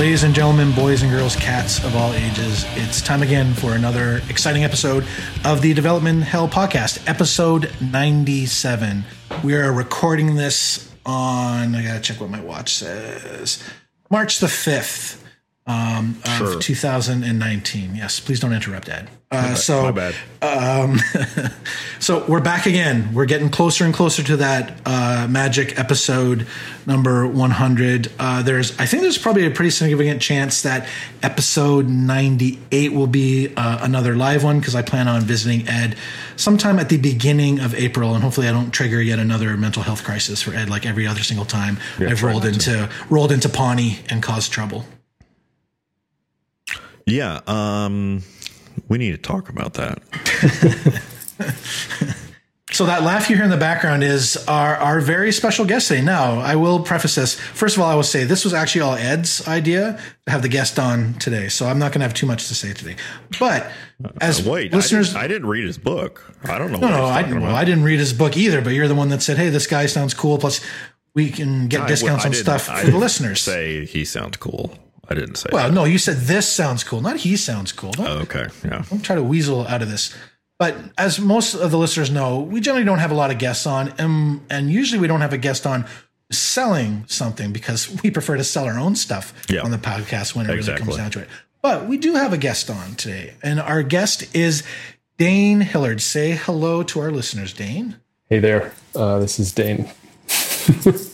Ladies and gentlemen, boys and girls, cats of all ages, it's time again for another exciting episode of the Development Hell Podcast, episode 97. We are recording this on, I gotta check what my watch says, March the 5th um, of Sure. 2019. Yes, please don't interrupt, Ed. Uh, My so, bad. um, so we're back again. We're getting closer and closer to that uh, magic episode number 100. Uh, there's, I think, there's probably a pretty significant chance that episode 98 will be uh, another live one because I plan on visiting Ed sometime at the beginning of April, and hopefully, I don't trigger yet another mental health crisis for Ed like every other single time I've rolled into rolled into Pawnee and caused trouble. Yeah, um, we need to talk about that. So that laugh you hear in the background is our, our very special guest today. Now, I will preface this. First of all, I will say this was actually all Ed's idea to have the guest on today. So I'm not going to have too much to say today. But as Uh, Wait, listeners, I didn't, I didn't read his book. I don't know. no, no, I, well. I didn't read his book either. But you're the one that said, "Hey, this guy sounds cool." Plus, we can get I- discounts I on stuff for the listeners. Say he sounds cool. I didn't say. well, no, you said this sounds cool, not he sounds cool. Don't, that. okay, yeah. don't try to weasel out of this. But as most of the listeners know, we generally don't have a lot of guests on, and, and usually we don't have a guest on selling something because we prefer to sell our own stuff Yeah. on the podcast when it really comes down to it. But we do have a guest on today, and our guest is Dane Hillard. Say hello to our listeners, Dane. Hey there, uh, this is Dane.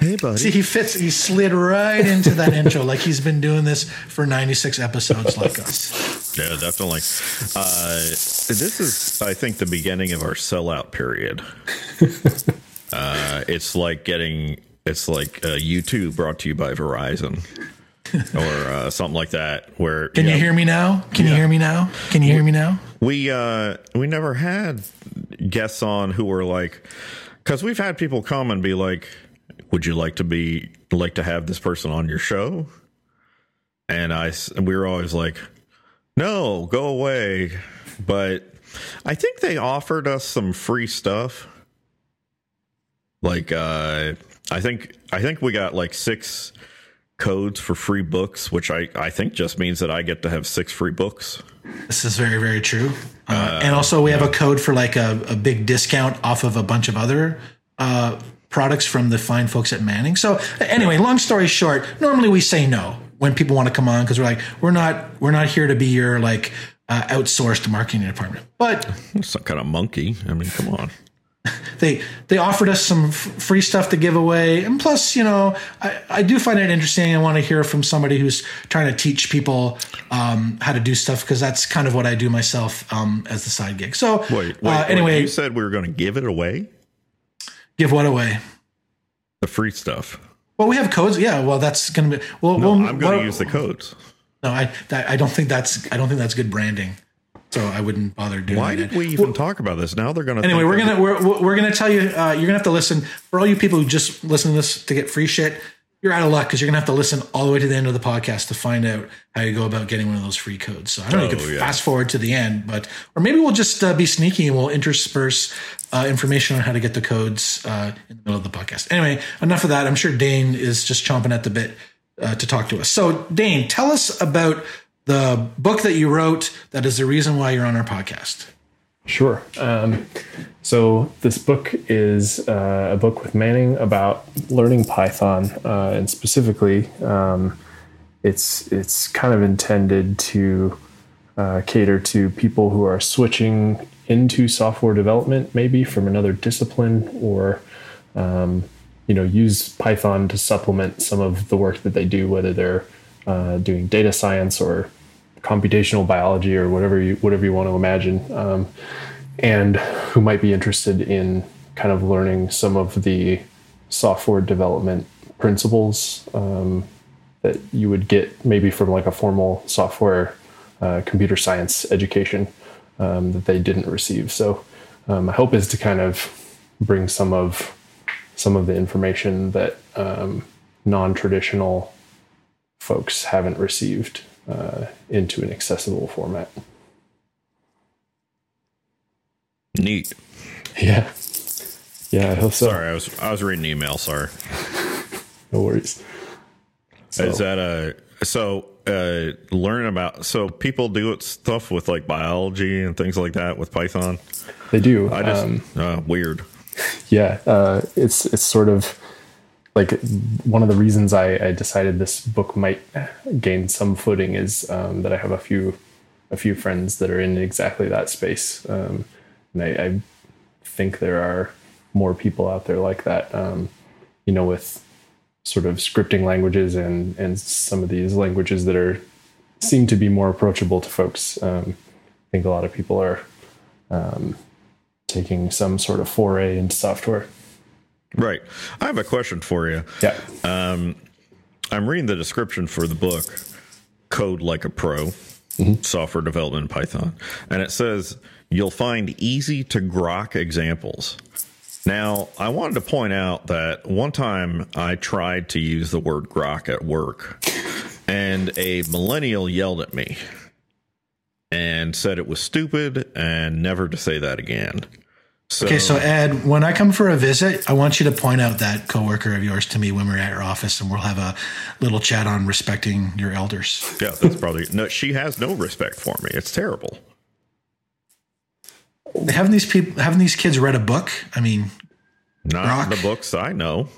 Hey, buddy. See, he fits. He slid right into that intro, like he's been doing this for ninety six episodes, like us. Yeah, definitely. Uh, this is, I think, the beginning of our sellout period. uh, it's like getting, it's like uh, YouTube brought to you by Verizon or uh, something like that. Where Can you hear me now? Can you hear me now? Can you hear me now? we uh, we never had guests on who were like, because we've had people come and be like, "Would you like to be like to have this person on your show?" And i we were always like, "No, go away." But I think they offered us some free stuff. Like, uh, I think I think we got like six codes for free books, which I I think just means that I get to have six free books. This is very, very true. Uh, and also, we have a code for like a, a big discount off of a bunch of other uh, products from the fine folks at Manning. So, anyway, long story short, normally we say no when people want to come on because we're like, we're not, we're not here to be your like uh, outsourced marketing department. But some kind of monkey. I mean, come on. they they offered us some f- free stuff to give away and plus you know I, I do find it interesting i want to hear from somebody who's trying to teach people um, how to do stuff because that's kind of what i do myself um, as the side gig so Wait, wait. uh, wait, anyway you said we were going to give it away. Give what away The free stuff. well we have codes yeah well that's gonna be well, No, well I'm going well- to use the codes. no i that, i don't think that's i don't think that's good branding so i wouldn't bother doing that. Why did we even talk about this? Now they're going to. Anyway, we're gonna we're we're gonna tell you uh, you're gonna have to listen for all you people who just listen to this to get free shit. You're out of luck because you're gonna have to listen all the way to the end of the podcast to find out how you go about getting one of those free codes. So I don't know. You Oh, could yeah. fast forward to the end, but or maybe we'll just uh, be sneaky and we'll intersperse uh, information on how to get the codes uh, in the middle of the podcast. Anyway, enough of that. I'm sure Dane is just chomping at the bit uh, to talk to us. So Dane, tell us about the book that you wrote. That is the reason why you're on our podcast. Sure. Um, so this book is uh, a book with Manning about learning Python, uh, and specifically, um, it's it's kind of intended to uh, cater to people who are switching into software development, maybe from another discipline, or um, you know, use Python to supplement some of the work that they do, whether they're uh, doing data science or computational biology or whatever you whatever you want to imagine, um, and who might be interested in kind of learning some of the software development principles um, that you would get maybe from like a formal software uh, computer science education um, that they didn't receive. So um, my hope is to kind of bring some of some of the information that um, non-traditional folks haven't received uh, into an accessible format. Neat. Yeah, yeah. I hope so. Sorry, I was I was reading email. Sorry. No worries. So, Is that a so uh, learn about so people do stuff with like biology and things like that with Python? they do. I just um, uh, weird. yeah, uh, it's it's sort of like one of the reasons I, I decided this book might gain some footing is um, that I have a few a few friends that are in exactly that space, um, and I, I think there are more people out there like that. Um, you know, with sort of scripting languages and and some of these languages that are seem to be more approachable to folks. Um, I think a lot of people are um, taking some sort of foray into software. Right. I have a question for you. Yeah. I'm reading the description for the book, Code Like a Pro, Mm-hmm. Software Development in Python, and it says you'll find easy to grok examples. Now, I wanted to point out that one time I tried to use the word grok at work, and a millennial yelled at me and said it was stupid and never to say that again. So, Okay, so Ed, when I come for a visit, I want you to point out that coworker of yours to me when we're at your office, and we'll have a little chat on respecting your elders. yeah, that's probably no. She has no respect for me. It's terrible. Haven't these people, haven't these kids read a book? I mean, Not Grok? the books I know.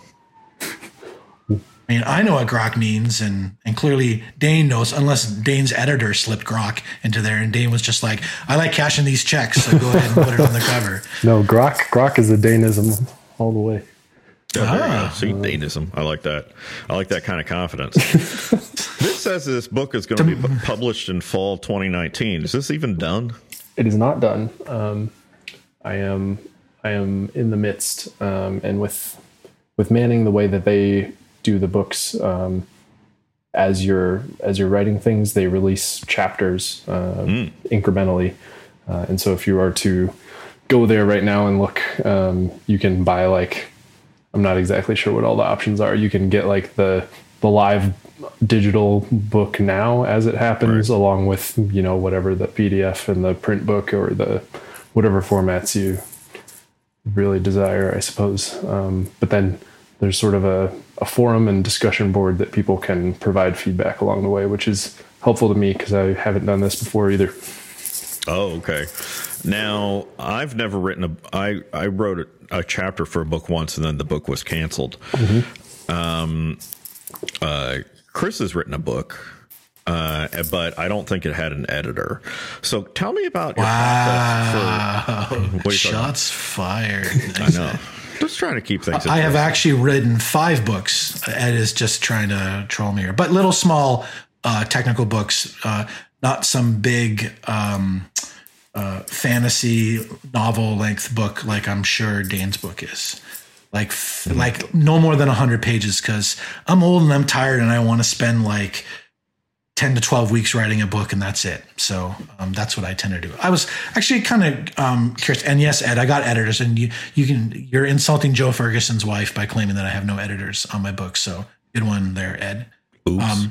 I mean, I know what grok means, and and clearly Dane knows, unless Dane's editor slipped grok into there, and Dane was just like, "I like cashing these checks, so go ahead and put it on the cover." No, grok grok is a Danism all the way. Yeah, there you go. Ah. See, Danism. I like that. I like that kind of confidence. this says this book is going to be pu- published in fall 2019. Is this even done? It is not done. Um, I am I am in the midst, um, and with with Manning, the way that they do the books, um, as you're as you're writing things, they release chapters uh, incrementally, uh, and so if you are to go there right now and look, um, you can buy like I'm not exactly sure what all the options are. You can get like the the live digital book now as it happens, along with you know whatever the PDF and the print book or the whatever formats you really desire, I suppose. Um, but then there's sort of a, a forum and discussion board that people can provide feedback along the way, which is helpful to me because I haven't done this before either. Oh, okay. Now, I've never written a. I I wrote a, a chapter for a book once, and then the book was canceled. Um, uh, Chris has written a book, uh, but I don't think it had an editor. So, tell me about your process for. What are talking Shots fired. I know. Just trying to keep things. I have actually written five books. Ed is just trying to troll me here, but little small uh, technical books, uh, not some big um, uh, fantasy novel length book like I'm sure Dan's book is. Like, f- like no more than hundred pages because I'm old and I'm tired and I want to spend like 10 to 12 weeks writing a book and that's it. So um, that's what I tend to do. I was actually kind of um, curious. And yes, Ed, I got editors and you, you can, you're insulting Joe Ferguson's wife by claiming that I have no editors on my book. So good one there, Ed. Oops.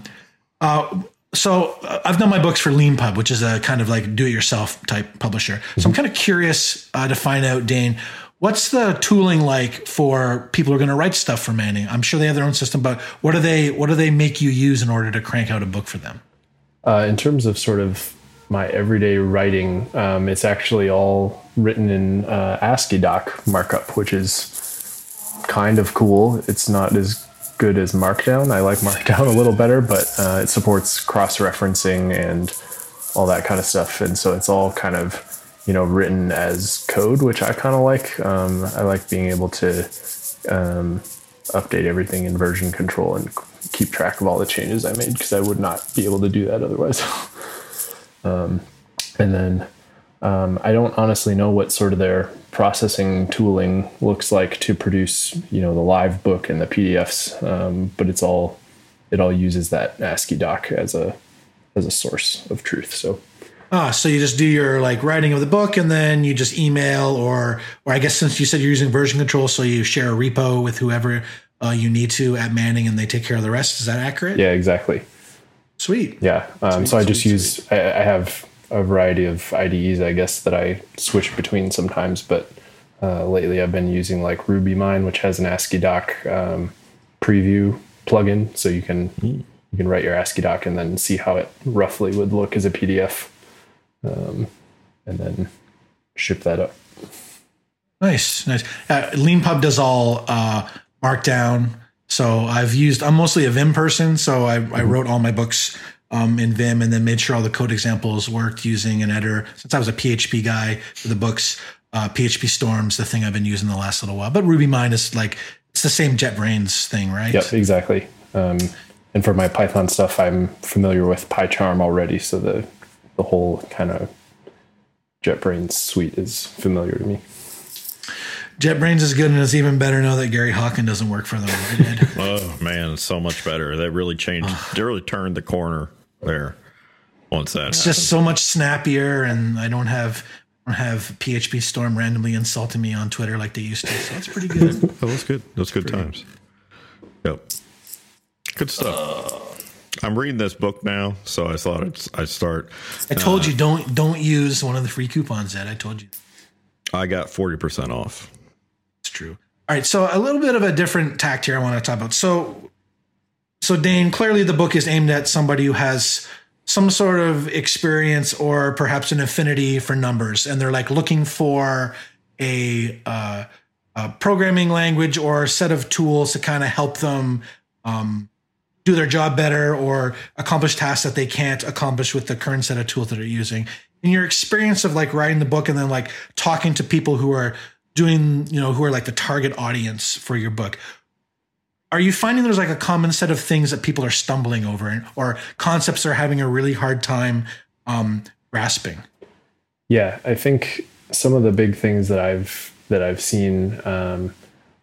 Uh, so uh, I've done my books for LeanPub, which is a kind of like do-it-yourself type publisher. So I'm kind of curious uh, to find out, Dane, what's the tooling like for people who are going to write stuff for Manning? I'm sure they have their own system, but what do they what do they make you use in order to crank out a book for them? Uh, in terms of sort of my everyday writing, um, it's actually all written in uh, AsciiDoc markup, which is kind of cool. It's not as good as Markdown. I like Markdown a little better, but uh, it supports cross referencing and all that kind of stuff. And so it's all kind of you know written as code, which I kind of like. Um, I like being able to um, update everything in version control and keep track of all the changes I made because I would not be able to do that otherwise. um, and then um, I don't honestly know what sort of their processing tooling looks like to produce, you know, the live book and the PDFs. Um, but it's all it all uses that AsciiDoc as a as a source of truth. So Ah, so you just do your like writing of the book and then you just email or or I guess since you said you're using version control, so you share a repo with whoever uh, you need to at Manning and they take care of the rest. Is that accurate? yeah, exactly. Sweet. Yeah. Um, so I just sweet, use, I, I have a variety of IDEs, I guess, that I switch between sometimes. But uh, lately I've been using like RubyMine, which has an AsciiDoc um, preview plugin. So you can you can write your AsciiDoc and then see how it roughly would look as a PDF, um, and then ship that up. Nice, nice. Uh, LeanPub does all uh, Markdown. So I've used. I'm mostly a Vim person, so I, I wrote all my books um, in Vim and then made sure all the code examples worked using an editor. Since I was a PHP guy for the books, uh, PHP Storm's the thing I've been using the last little while. But RubyMine is like it's the same JetBrains thing, right? Yep, exactly. Um, and for my Python stuff, I'm familiar with PyCharm already, so the the whole kind of JetBrains suite is familiar to me. JetBrains is good, and it's even better now that Gary Hockin doesn't work for them. oh man, so much better. That really changed. they really turned the corner there. Once that, it's happened. just so much snappier, and I don't have I don't have PHP Storm randomly insulting me on Twitter like they used to. So that's pretty good. oh, that's good. That's good times. Yep. Good stuff. Uh, I'm reading this book now, so I thought I'd, I'd start. I told uh, you don't don't use one of the free coupons. Ed, I told you. I got forty percent off. It's true. All right, so a little bit of a different tact here. I want to talk about. So, so Dane, clearly the book is aimed at somebody who has some sort of experience or perhaps an affinity for numbers, and they're like looking for a, uh, a programming language or a set of tools to kind of help them um, do their job better or accomplish tasks that they can't accomplish with the current set of tools that they're using. In your experience of like writing the book and then like talking to people who are doing, you know, who are like the target audience for your book, are you finding there's like a common set of things that people are stumbling over or concepts are having a really hard time um, grasping? Yeah, I think some of the big things that I've that I've seen, um,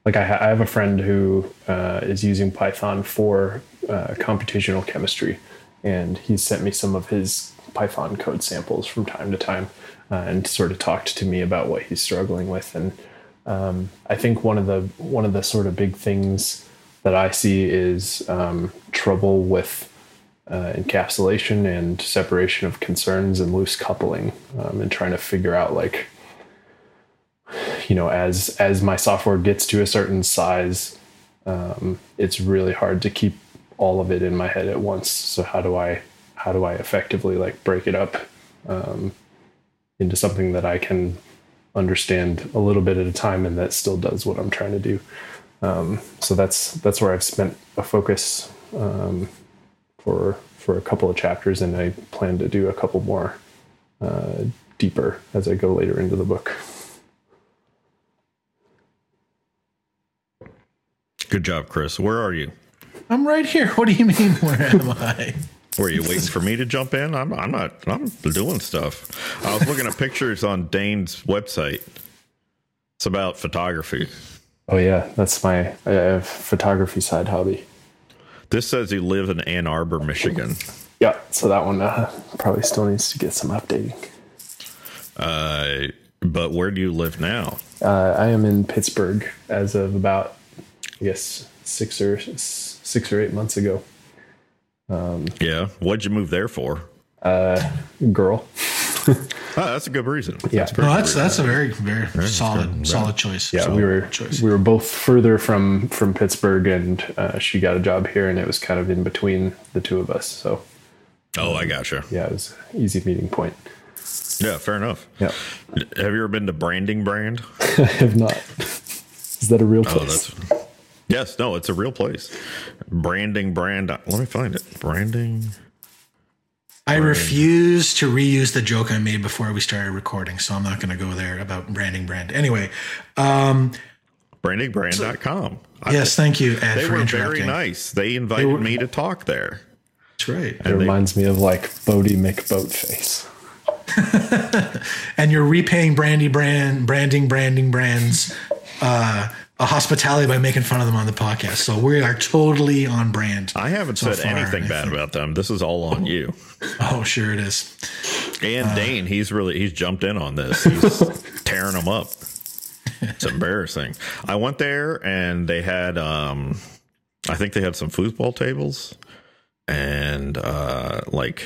like I, ha- I, have a friend who uh, is using Python for uh, computational chemistry, and he sent me some of his Python code samples from time to time, uh, and sort of talked to me about what he's struggling with. And um, I think one of the one of the sort of big things that I see is um, trouble with uh, encapsulation and separation of concerns and loose coupling, um, and trying to figure out like you know as as my software gets to a certain size, um, it's really hard to keep all of it in my head at once. So how do I how do I effectively like break it up um, into something that I can understand a little bit at a time and that still does what I'm trying to do. Um, so that's that's where I've spent a focus um, for for a couple of chapters, and I plan to do a couple more uh, deeper as I go later into the book. Good job, Chris. Where are you? I'm right here. What do you mean? Where am I? Were you waiting for me to jump in? I'm, I'm not. I'm doing stuff. I was looking at pictures on Dane's website. It's about photography. Oh yeah, that's my uh, photography side hobby. This says you live in Ann Arbor, Michigan. Yeah, so that one uh, probably still needs to get some updating. Uh, but where do you live now? Uh, I am in Pittsburgh as of about, I guess, six or six or eight months ago. Um, yeah, what'd you move there for? Uh, girl. oh, that's a good reason. Yeah, that's, no, that's, that's a very very yeah, solid solid choice. Yeah, solid we were choice. we were both further from from Pittsburgh, and uh, she got a job here, and it was kind of in between the two of us. So, oh, I gotcha. Yeah, it was easy meeting point. Yeah, fair enough. Yeah. Have you ever been to Branding Brand? I have not. Is that a real oh, place? Oh, that's Yes, no, it's a real place. Branding brand. Let me find it. Branding. I refuse to reuse the joke I made before we started recording, so I'm not going to go there about branding brand. Anyway, um, brandingbrand.com. Yes, thank you, Ed, They were very nice. They invited they were, me to talk there. That's right. It and reminds they, me of like Boaty McBoatface. and you're repaying Brandy Brand, branding, branding brands uh, a hospitality by making fun of them on the podcast. So we are totally on brand. I haven't so said far, anything bad about them. This is all on you. Oh, sure it is. And uh, Dane, he's really he's jumped in on this. He's tearing them up. It's embarrassing. I went there and they had um I think they had some foosball tables and uh like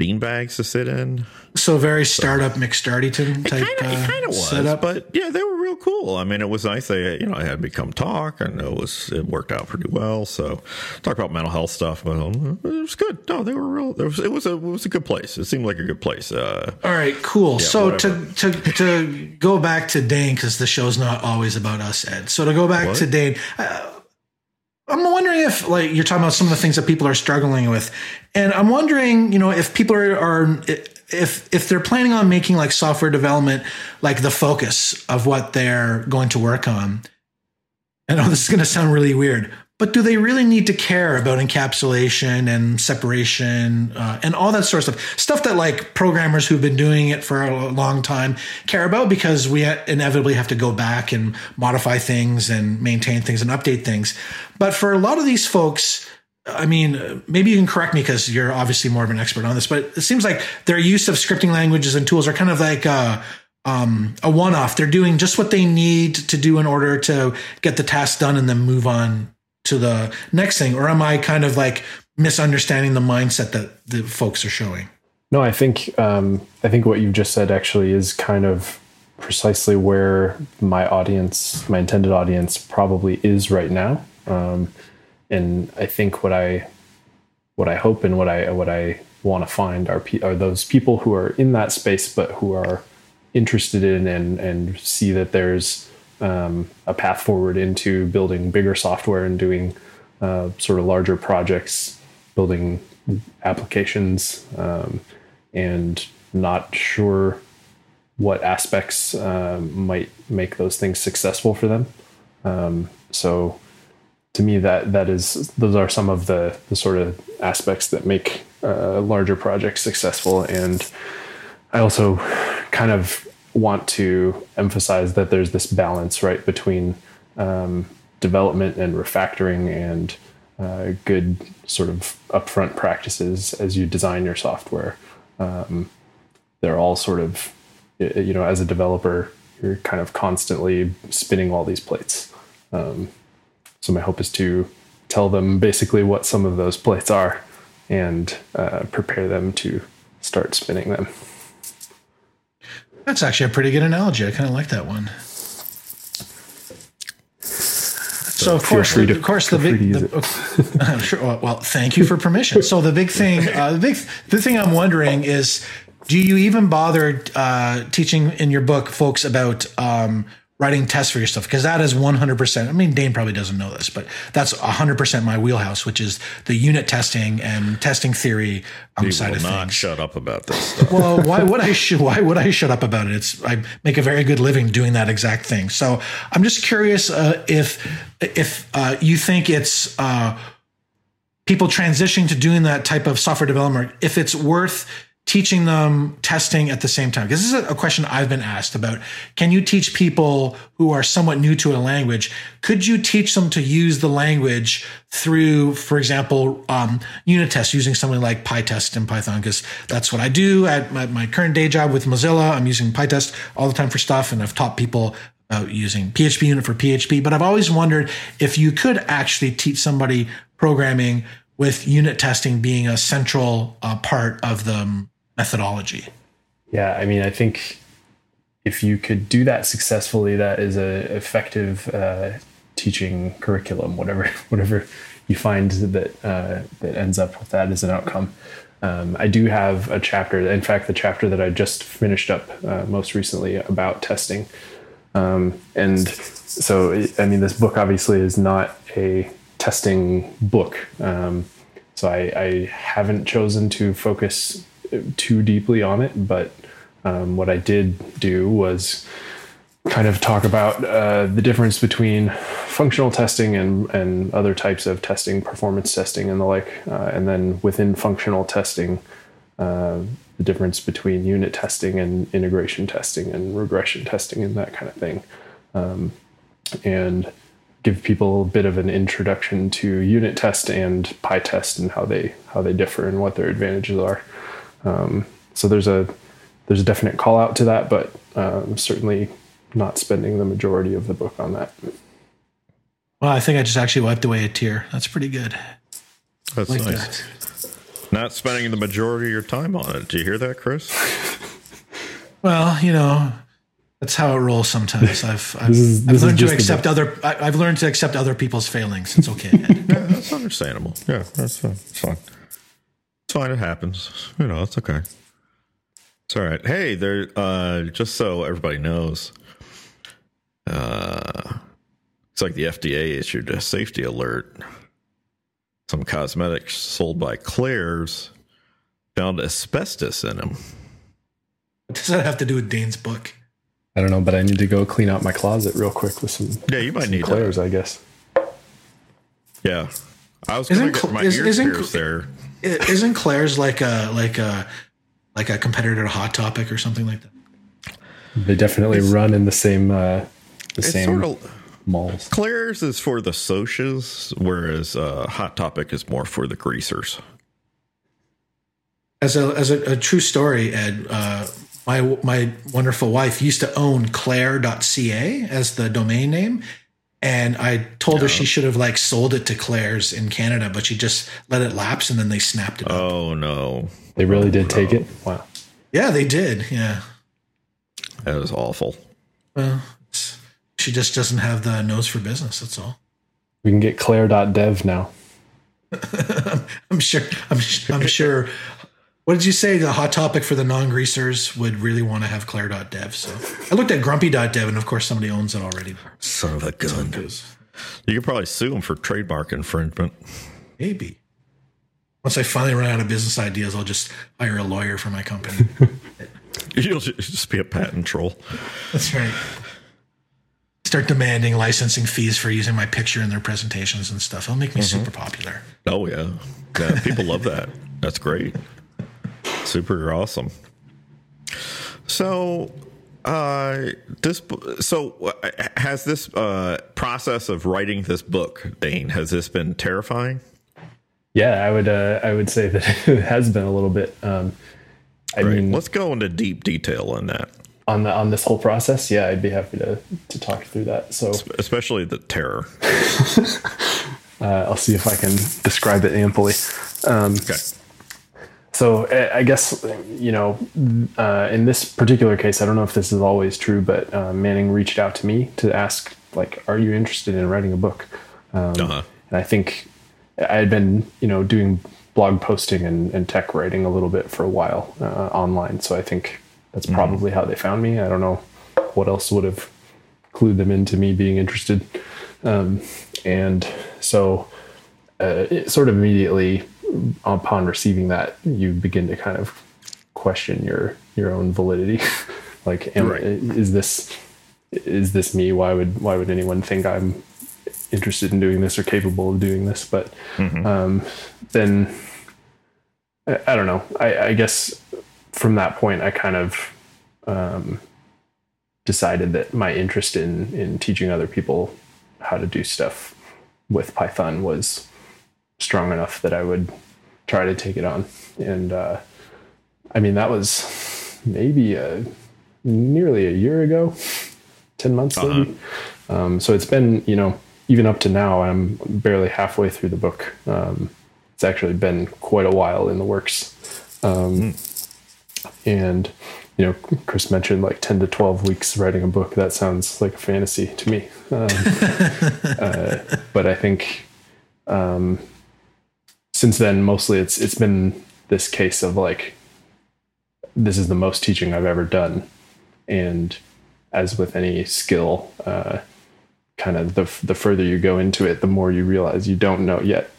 beanbags to sit in. So very startup McStartyton type It kind of, uh, it of was, setup. but yeah, they were real cool. I mean, it was nice. They, you know, I had become talk, and it was it worked out pretty well. So, talk about mental health stuff, but um, it was good. No, they were real. It was, it was a it was a good place. It seemed like a good place. Uh, All right, cool. so whatever. to, to to go back to Dane because the show's not always about us, Ed. So to go back What? to Dane, uh, I'm wondering if like you're talking about some of the things that people are struggling with, and I'm wondering, you know, if people are, are if if they're planning on making like software development like the focus of what they're going to work on. I know this is going to sound really weird, but do they really need to care about encapsulation and separation uh, and all that sort of stuff? Stuff that like programmers who've been doing it for a long time care about because we inevitably have to go back and modify things and maintain things and update things. But for a lot of these folks, I mean, maybe you can correct me because you're obviously more of an expert on this, but it seems like their use of scripting languages and tools are kind of like uh, um, a one off. They're doing just what they need to do in order to get the task done and then move on to the next thing. Or am I kind of like misunderstanding the mindset that the folks are showing? No, I think um, I think what you've just said actually is kind of precisely where my audience, my intended audience, probably is right now. Um, and I think what I what I hope and what I what I want to find are are those people who are in that space, but who are interested in and and see that there's um, a path forward into building bigger software and doing uh, sort of larger projects, building applications, um, and not sure what aspects um, might make those things successful for them. Um, so, to me, that that is those are some of the the sort of aspects that make uh, larger projects successful. And I also kind of want to emphasize that there's this balance right between um, development and refactoring and uh, good sort of upfront practices as you design your software. Um, they're all sort of, you know, as a developer, you're kind of constantly spinning all these plates. Um, so my hope is to tell them basically what some of those plates are and uh, prepare them to start spinning them. That's actually a pretty good analogy. I kind of like that one. So of course, to- of course, the big. The, sure. Well, well, thank you for permission. So the big thing, uh, the big, the thing I'm wondering is, do you even bother uh, teaching in your book folks about um, writing tests for your stuff? Because that is 100. percent I mean, Dane probably doesn't know this, but that's 100 percent my wheelhouse, which is the unit testing and testing theory um, he side will of not things. shut up about this stuff. well, why would I sh- why would I shut up about it? It's I make a very good living doing that exact thing. So I'm just curious uh, if if uh, you think it's uh, people transitioning to doing that type of software development, if it's worth teaching them testing at the same time. Because this is a question I've been asked about. Can you teach people who are somewhat new to a language? Could you teach them to use the language through, for example, um, unit tests using something like PyTest in Python? Because that's what I do at my, my current day job with Mozilla. I'm using PyTest all the time for stuff, and I've taught people about using PHP unit for PHP. But I've always wondered if you could actually teach somebody programming with unit testing being a central uh, part of the methodology. Yeah, I mean, I think if you could do that successfully, that is a effective uh, teaching curriculum. Whatever, whatever you find that uh, that ends up with that as an outcome. Um, I do have a chapter. In fact, the chapter that I just finished up uh, most recently about testing. Um, and so, I mean, this book obviously is not a testing book. Um, so I, I haven't chosen to focus too deeply on it, but um, what I did do was kind of talk about uh, the difference between functional testing and, and other types of testing, performance testing, and the like. Uh, and then within functional testing, uh, the difference between unit testing and integration testing and regression testing and that kind of thing. Um, and give people a bit of an introduction to unit test and PyTest and how they how they differ and what their advantages are. Um, so there's a there's a definite call out to that, but um, certainly not spending the majority of the book on that. Well, I think I just actually wiped away a tear. That's pretty good. That's Like nice. that. Not spending the majority of your time on it. Do you hear that, Chris? Well, you know, that's how it rolls sometimes. I've I've, is- I've learned to accept other. I, I've learned to accept other people's failings. It's okay. Yeah, that's understandable. Yeah, that's fine. It's fine. It's fine. It happens. You know, it's okay. It's all right. Hey, there. Uh, just so everybody knows, uh, it's like the FDA issued a safety alert. Some cosmetics sold by Claire's found asbestos in them. what does that have to do with Dane's book? I don't know, but I need to go clean out my closet real quick with some Yeah, you might need Claire's, I guess. Yeah, I was gonna Isn't get my is- ears isn't pierced there. I- Isn't Claire's like a like a like a competitor to Hot Topic or something like that? They definitely run in the same uh, the It's same sort of malls. Claire's is for the Socs, whereas uh, Hot Topic is more for the greasers. As a as a, a true story, Ed, uh, my my wonderful wife used to own Claire.ca as the domain name. And I told her she should have like sold it to Claire's in Canada, but she just let it lapse and then they snapped it up. Oh no, They really did take it. Wow. Yeah, they did. Yeah. That was awful. Well, she just doesn't have the nose for business. That's all. We can get Claire.dev now. I'm sure. I'm, I'm sure. What did you say? The hot topic for the non-greasers would really want to have Claire.dev. So I looked at Grumpy.dev, and of course somebody owns it already. Son of a gun. You could probably sue them for trademark infringement. Maybe. Once I finally run out of business ideas, I'll just hire a lawyer for my company. You'll just be a patent troll. That's right. Start demanding licensing fees for using my picture in their presentations and stuff. It'll make me mm-hmm. super popular. Oh yeah, yeah. People love that. That's great. Super awesome. So, uh, this so uh, has this uh, process of writing this book, Dane, has this been terrifying? Yeah, I would uh, I would say that it has been a little bit. Um, I Right. mean, Let's go into deep detail on that, on the on this whole process, yeah, I'd be happy to to talk through that. So especially the terror. uh, I'll see if I can describe it amply. Um, Okay. So I I guess you know, uh, in this particular case, I don't know if this is always true, but uh, Manning reached out to me to ask, like, "Are you interested in writing a book?" Um, Uh-huh. And I think I had been, you know, doing blog posting and, and tech writing a little bit for a while uh, online. So I think that's probably how they found me. I don't know what else would have clued them into me being interested. Um, and so, uh, it sort of immediately upon receiving that, you begin to kind of question your your own validity. like, am, Right. is this is this me? Why would why would anyone think I'm interested in doing this or capable of doing this? But um, then I, I don't know. I, I guess from that point, I kind of um, decided that my interest in in teaching other people how to do stuff with Python was strong enough that I would try to take it on. And uh, I mean, that was maybe a, nearly a year ago, 10 months maybe. Um, so it's been, you know, even up to now, I'm barely halfway through the book. Um, it's actually been quite a while in the works. Um, And, you know, Chris mentioned like 10 to 12 weeks writing a book. That sounds like a fantasy to me. Um, uh, but I think um, since then, mostly it's it's been this case of like, this is the most teaching I've ever done. And as with any skill, uh, kind of the, the further you go into it, the more you realize you don't know yet.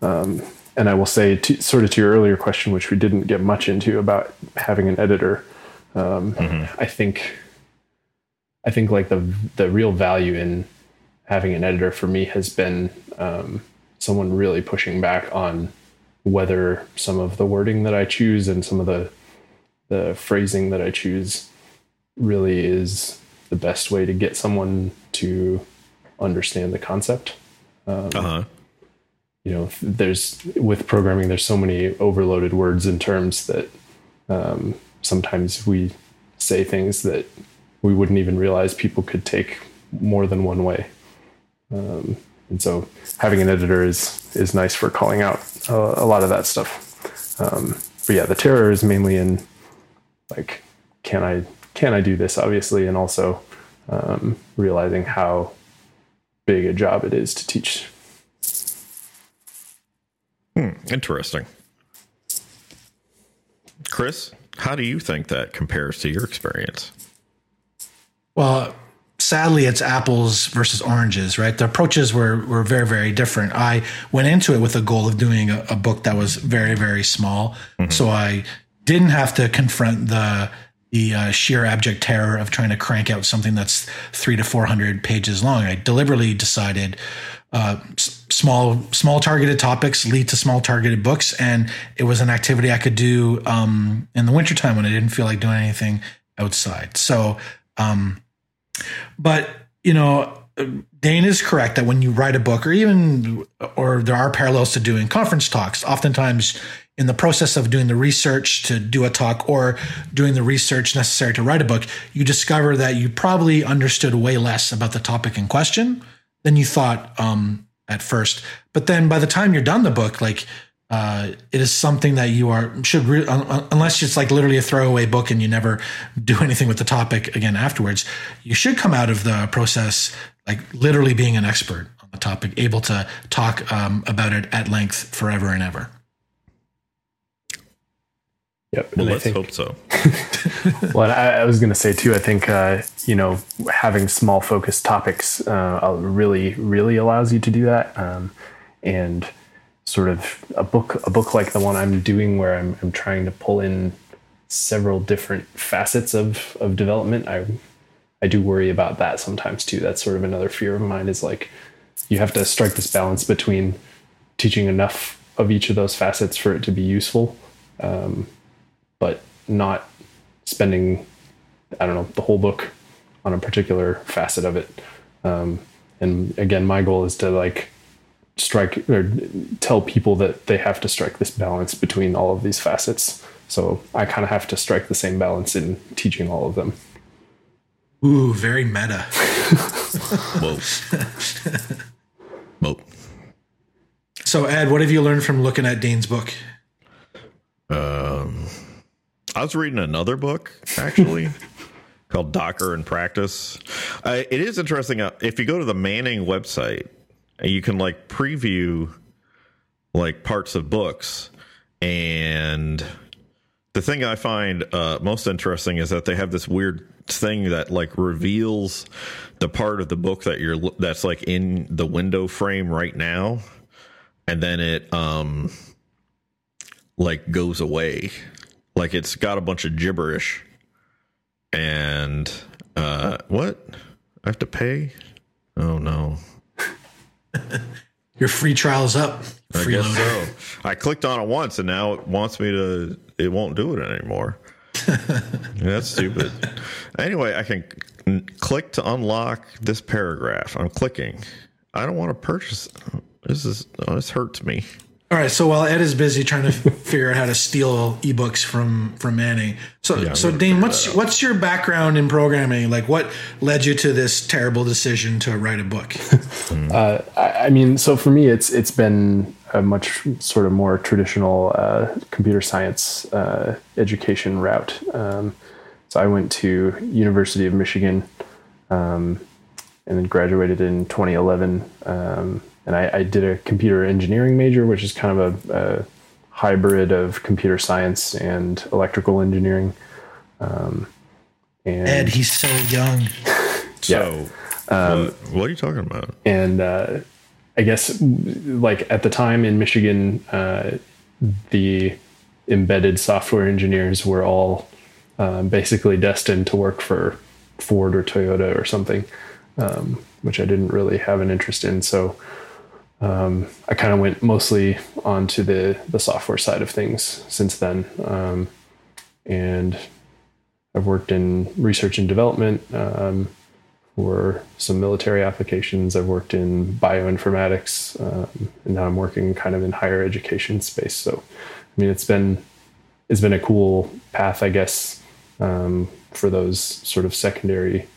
Um, and I will say, to, sort of to your earlier question, which we didn't get much into about having an editor, um, I think, I think like the the real value in having an editor for me has been um, someone really pushing back on whether some of the wording that I choose and some of the the phrasing that I choose really is the best way to get someone to understand the concept Uh huh. you know there's with programming there's so many overloaded words and terms that um, sometimes we say things that we wouldn't even realize people could take more than one way um, and so having an editor is is nice for calling out a, a lot of that stuff Um, but yeah, the terror is mainly in like, can I can I do this? Obviously, and also um, realizing how big a job it is to teach. Hmm, interesting. Chris, how do you think that compares to your experience? Well, sadly, it's apples versus oranges, right? The approaches were were very very different. I went into it with the goal of doing a, a book that was very very small, mm-hmm. so I didn't have to confront the the uh, sheer abject terror of trying to crank out something that's three to four hundred pages long. I deliberately decided uh, s- small small targeted topics lead to small targeted books, and it was an activity I could do um, in the wintertime when I didn't feel like doing anything outside. So, um, but you know. Dane is correct that when you write a book, or even, or there are parallels to doing conference talks. Oftentimes, in the process of doing the research to do a talk or doing the research necessary to write a book, you discover that you probably understood way less about the topic in question than you thought um, at first. But then by the time you're done the book, like uh, it is something that you are should re- unless it's like literally a throwaway book and you never do anything with the topic again afterwards. You should come out of the process like literally being an expert on the topic, able to talk um, about it at length forever and ever. Yep. Well, let's think, hope so. well, I, I, was going to say too. I think uh, you know having small focused topics uh, really really allows you to do that, um, and sort of a book a book like the one I'm doing where I'm, I'm trying to pull in several different facets of of development. I I do worry about that sometimes too. That's sort of another fear of mine is like you have to strike this balance between teaching enough of each of those facets for it to be useful. Um, but not spending I don't know the whole book on a particular facet of it. Um, and again, my goal is to like strike or tell people that they have to strike this balance between all of these facets. So I kind of have to strike the same balance in teaching all of them. Ooh, very meta. Whoa. Whoa. So, Ed, what have you learned from looking at Dane's book? Um, I was reading another book actually called Docker in Practice. Uh, it is interesting. Uh, if you go to the Manning website, you can like preview like parts of books. And the thing I find uh, most interesting is that they have this weird thing that like reveals the part of the book that you're that's like in the window frame right now, and then it um like goes away like it's got a bunch of gibberish. And uh what? I have to pay? Oh no. Your free trial's up. Free I guess so. I clicked on it once and now it wants me to it won't do it anymore. That's stupid. Anyway, I can click to unlock this paragraph. I'm clicking. I don't want to purchase. This is oh, this hurts me. All right. So while Ed is busy trying to figure out how to steal ebooks from from Manning, so yeah, so Dane, what's what's your background in programming? Like, what led you to this terrible decision to write a book? uh, I, I, mean, so for me, it's it's been a much sort of more traditional uh, computer science uh, education route. Um, so I went to University of Michigan, um, and then graduated in 2011. Um, and I, I, did a computer engineering major, which is kind of a, a hybrid of computer science and electrical engineering. Um, and Ed, he's so young. so, um, what, what, are you talking about? And uh, I guess, like at the time in Michigan, uh, the embedded software engineers were all uh, basically destined to work for Ford or Toyota or something, um, which I didn't really have an interest in. So um, I kind of went mostly onto the the software side of things since then, um, and I've worked in research and development um, for some military applications. I've worked in bioinformatics, um, and now I'm working kind of in higher education space. So, I mean, it's been it's been a cool path, I guess, um, for those sort of secondary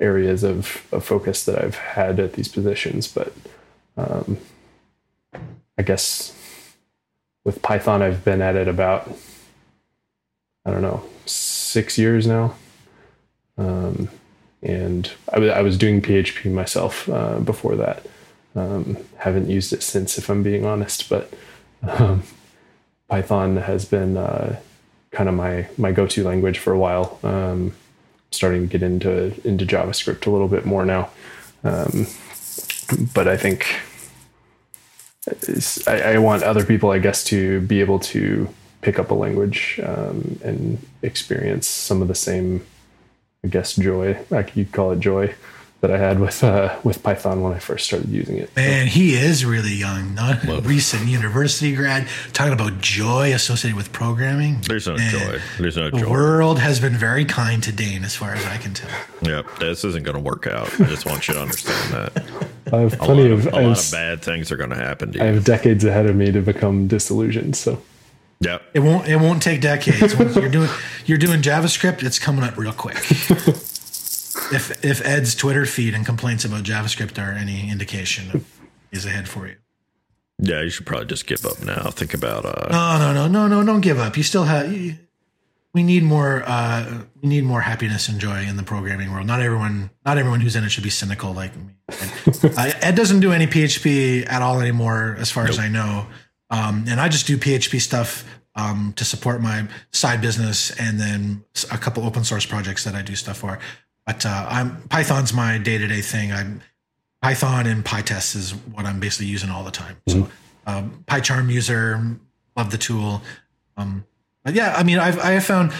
areas of, of focus that I've had at these positions, but um, I guess with Python, I've been at it about I don't know six years now, um, and I, w- I was doing PHP myself uh, before that. Um, haven't used it since, if I'm being honest, but um, Python has been uh, kind of my my go-to language for a while. Um, starting to get into into JavaScript a little bit more now, um, but I think I, I, want other people, I guess, to be able to pick up a language um, and experience some of the same, I guess, joy. Like you call it joy that I had with uh, with Python when I first started using it. Man, so. he is really young, not a recent university grad. Talking about joy associated with programming. There's no Man, joy. There's no joy. The world has been very kind to Dane, as far as I can tell. Yep, this isn't going to work out. I just want you to understand that. I have plenty a of, of a lot of bad things are going to happen to you. I have decades ahead of me to become disillusioned. So. Yeah, it won't. It won't take decades. You're doing you're doing JavaScript, it's coming up real quick. if if Ed's Twitter feed and complaints about JavaScript are any indication is ahead for you. Yeah, you should probably just give up now. Think about uh No, no, no, no, no, don't give up. You still have you, we need more uh we need more happiness and joy in the programming world. Not everyone not everyone who's in it should be cynical like me. uh, Ed doesn't do any PHP at all anymore as far nope. as I know. Um and I just do PHP stuff um, to support my side business and then a couple open source projects that I do stuff for. But uh, I'm Python's my day to day thing. I'm Python and PyTest is what I'm basically using all the time. Mm-hmm. So um, PyCharm user, love the tool. Um, but yeah, I mean, I've I have found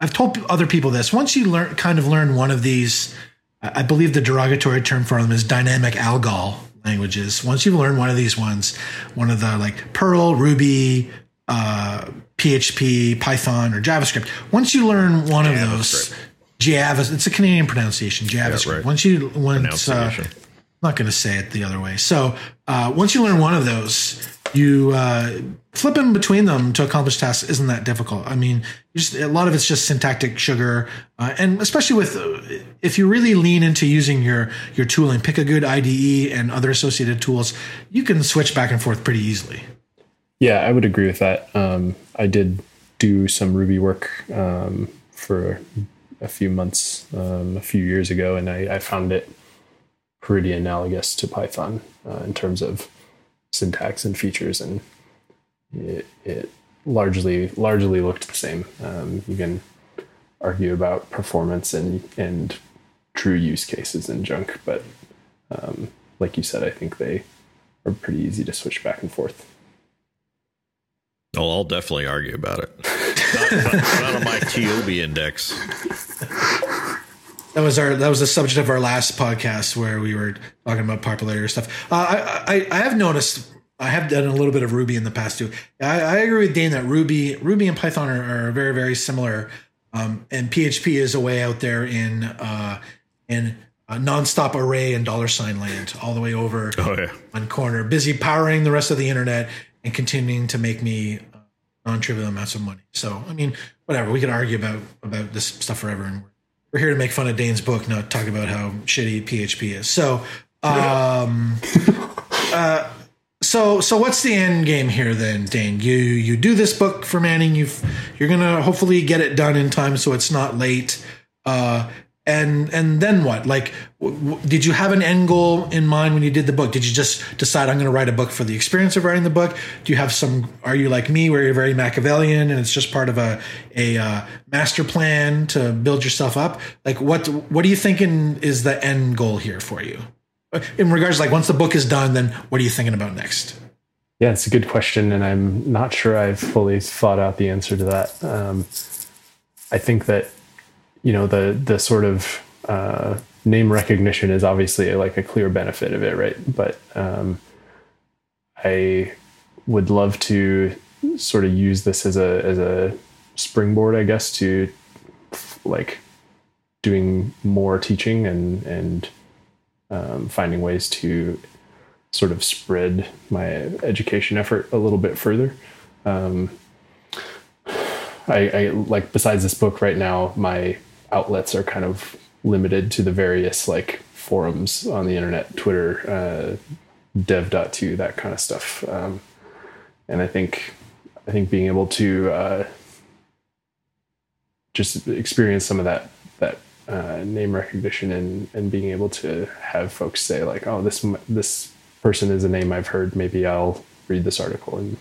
I've told other people this. Once you learn, kind of learn one of these, I believe the derogatory term for them is dynamic algol languages. Once you learn one of these ones, one of the like Perl, Ruby, uh, PHP, Python, or JavaScript. Once you learn one of those, Java. It's a Canadian pronunciation. JavaScript. Yeah, right. Once you once uh, I'm not going to say it the other way. So uh, once you learn one of those, you uh, flipping between them to accomplish tasks isn't that difficult. I mean, just, a lot of it's just syntactic sugar, uh, and especially with if you really lean into using your your tooling, pick a good IDE and other associated tools, you can switch back and forth pretty easily. Yeah, I would agree with that. Um, I did do some Ruby work um, for a few months, um, a few years ago, and I, I, found it pretty analogous to Python uh, in terms of syntax and features, and it, it largely largely looked the same. Um, you can argue about performance and and true use cases and junk, but um, like you said, I think they are pretty easy to switch back and forth. Oh, I'll definitely argue about it. not, not, not on my TIOBE index. That was our that was the subject of our last podcast where we were talking about popularity stuff. Uh, I, I I have noticed I have done a little bit of Ruby in the past too. I, I agree with Dane that Ruby Ruby and Python are, are very very similar, um, and PHP is a way out there in uh, in uh, nonstop array and dollar sign land all the way over oh, yeah. one corner, busy powering the rest of the internet and continuing to make me uh, non-trivial amounts of money. So, I mean, whatever. We could argue about about this stuff forever, and we're here to make fun of Dane's book, not talk about how shitty PHP is. So, um, uh, so so what's the end game here then, Dane? You you do this book for Manning. You you're gonna hopefully get it done in time so it's not late. Uh, and and then what? Like w- w- did you have an end goal in mind when you did the book? Did you just decide i'm going to write a book for the experience of writing the book do you have some are you like me where you're very machiavellian and it's just part of a a uh, master plan to build yourself up? Like what what are you thinking is the end goal here for you? In regards like once the book is done then what are you thinking about next? Yeah it's a good question and i'm not sure i've fully thought out the answer to that. Um, i think that you know the the sort of uh, name recognition is obviously like a clear benefit of it, right? But um, I would love to sort of use this as a as a springboard, I guess, to like doing more teaching and and um, finding ways to sort of spread my education effort a little bit further. Um, I, I like besides this book right now, my outlets are kind of limited to the various like forums on the internet, Twitter, uh, dev.to, that kind of stuff. Um, and I think I think being able to uh, just experience some of that that uh, name recognition and and being able to have folks say like, oh, this this person is a name I've heard. Maybe I'll read this article and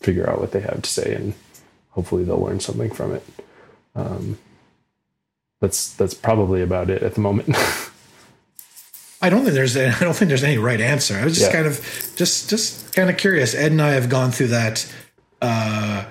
figure out what they have to say, and hopefully they'll learn something from it. Um, that's that's probably about it at the moment. I don't think there's a, I don't think there's any right answer. I was just Yeah. kind of just just kind of curious. Ed and I have gone through that. Uh,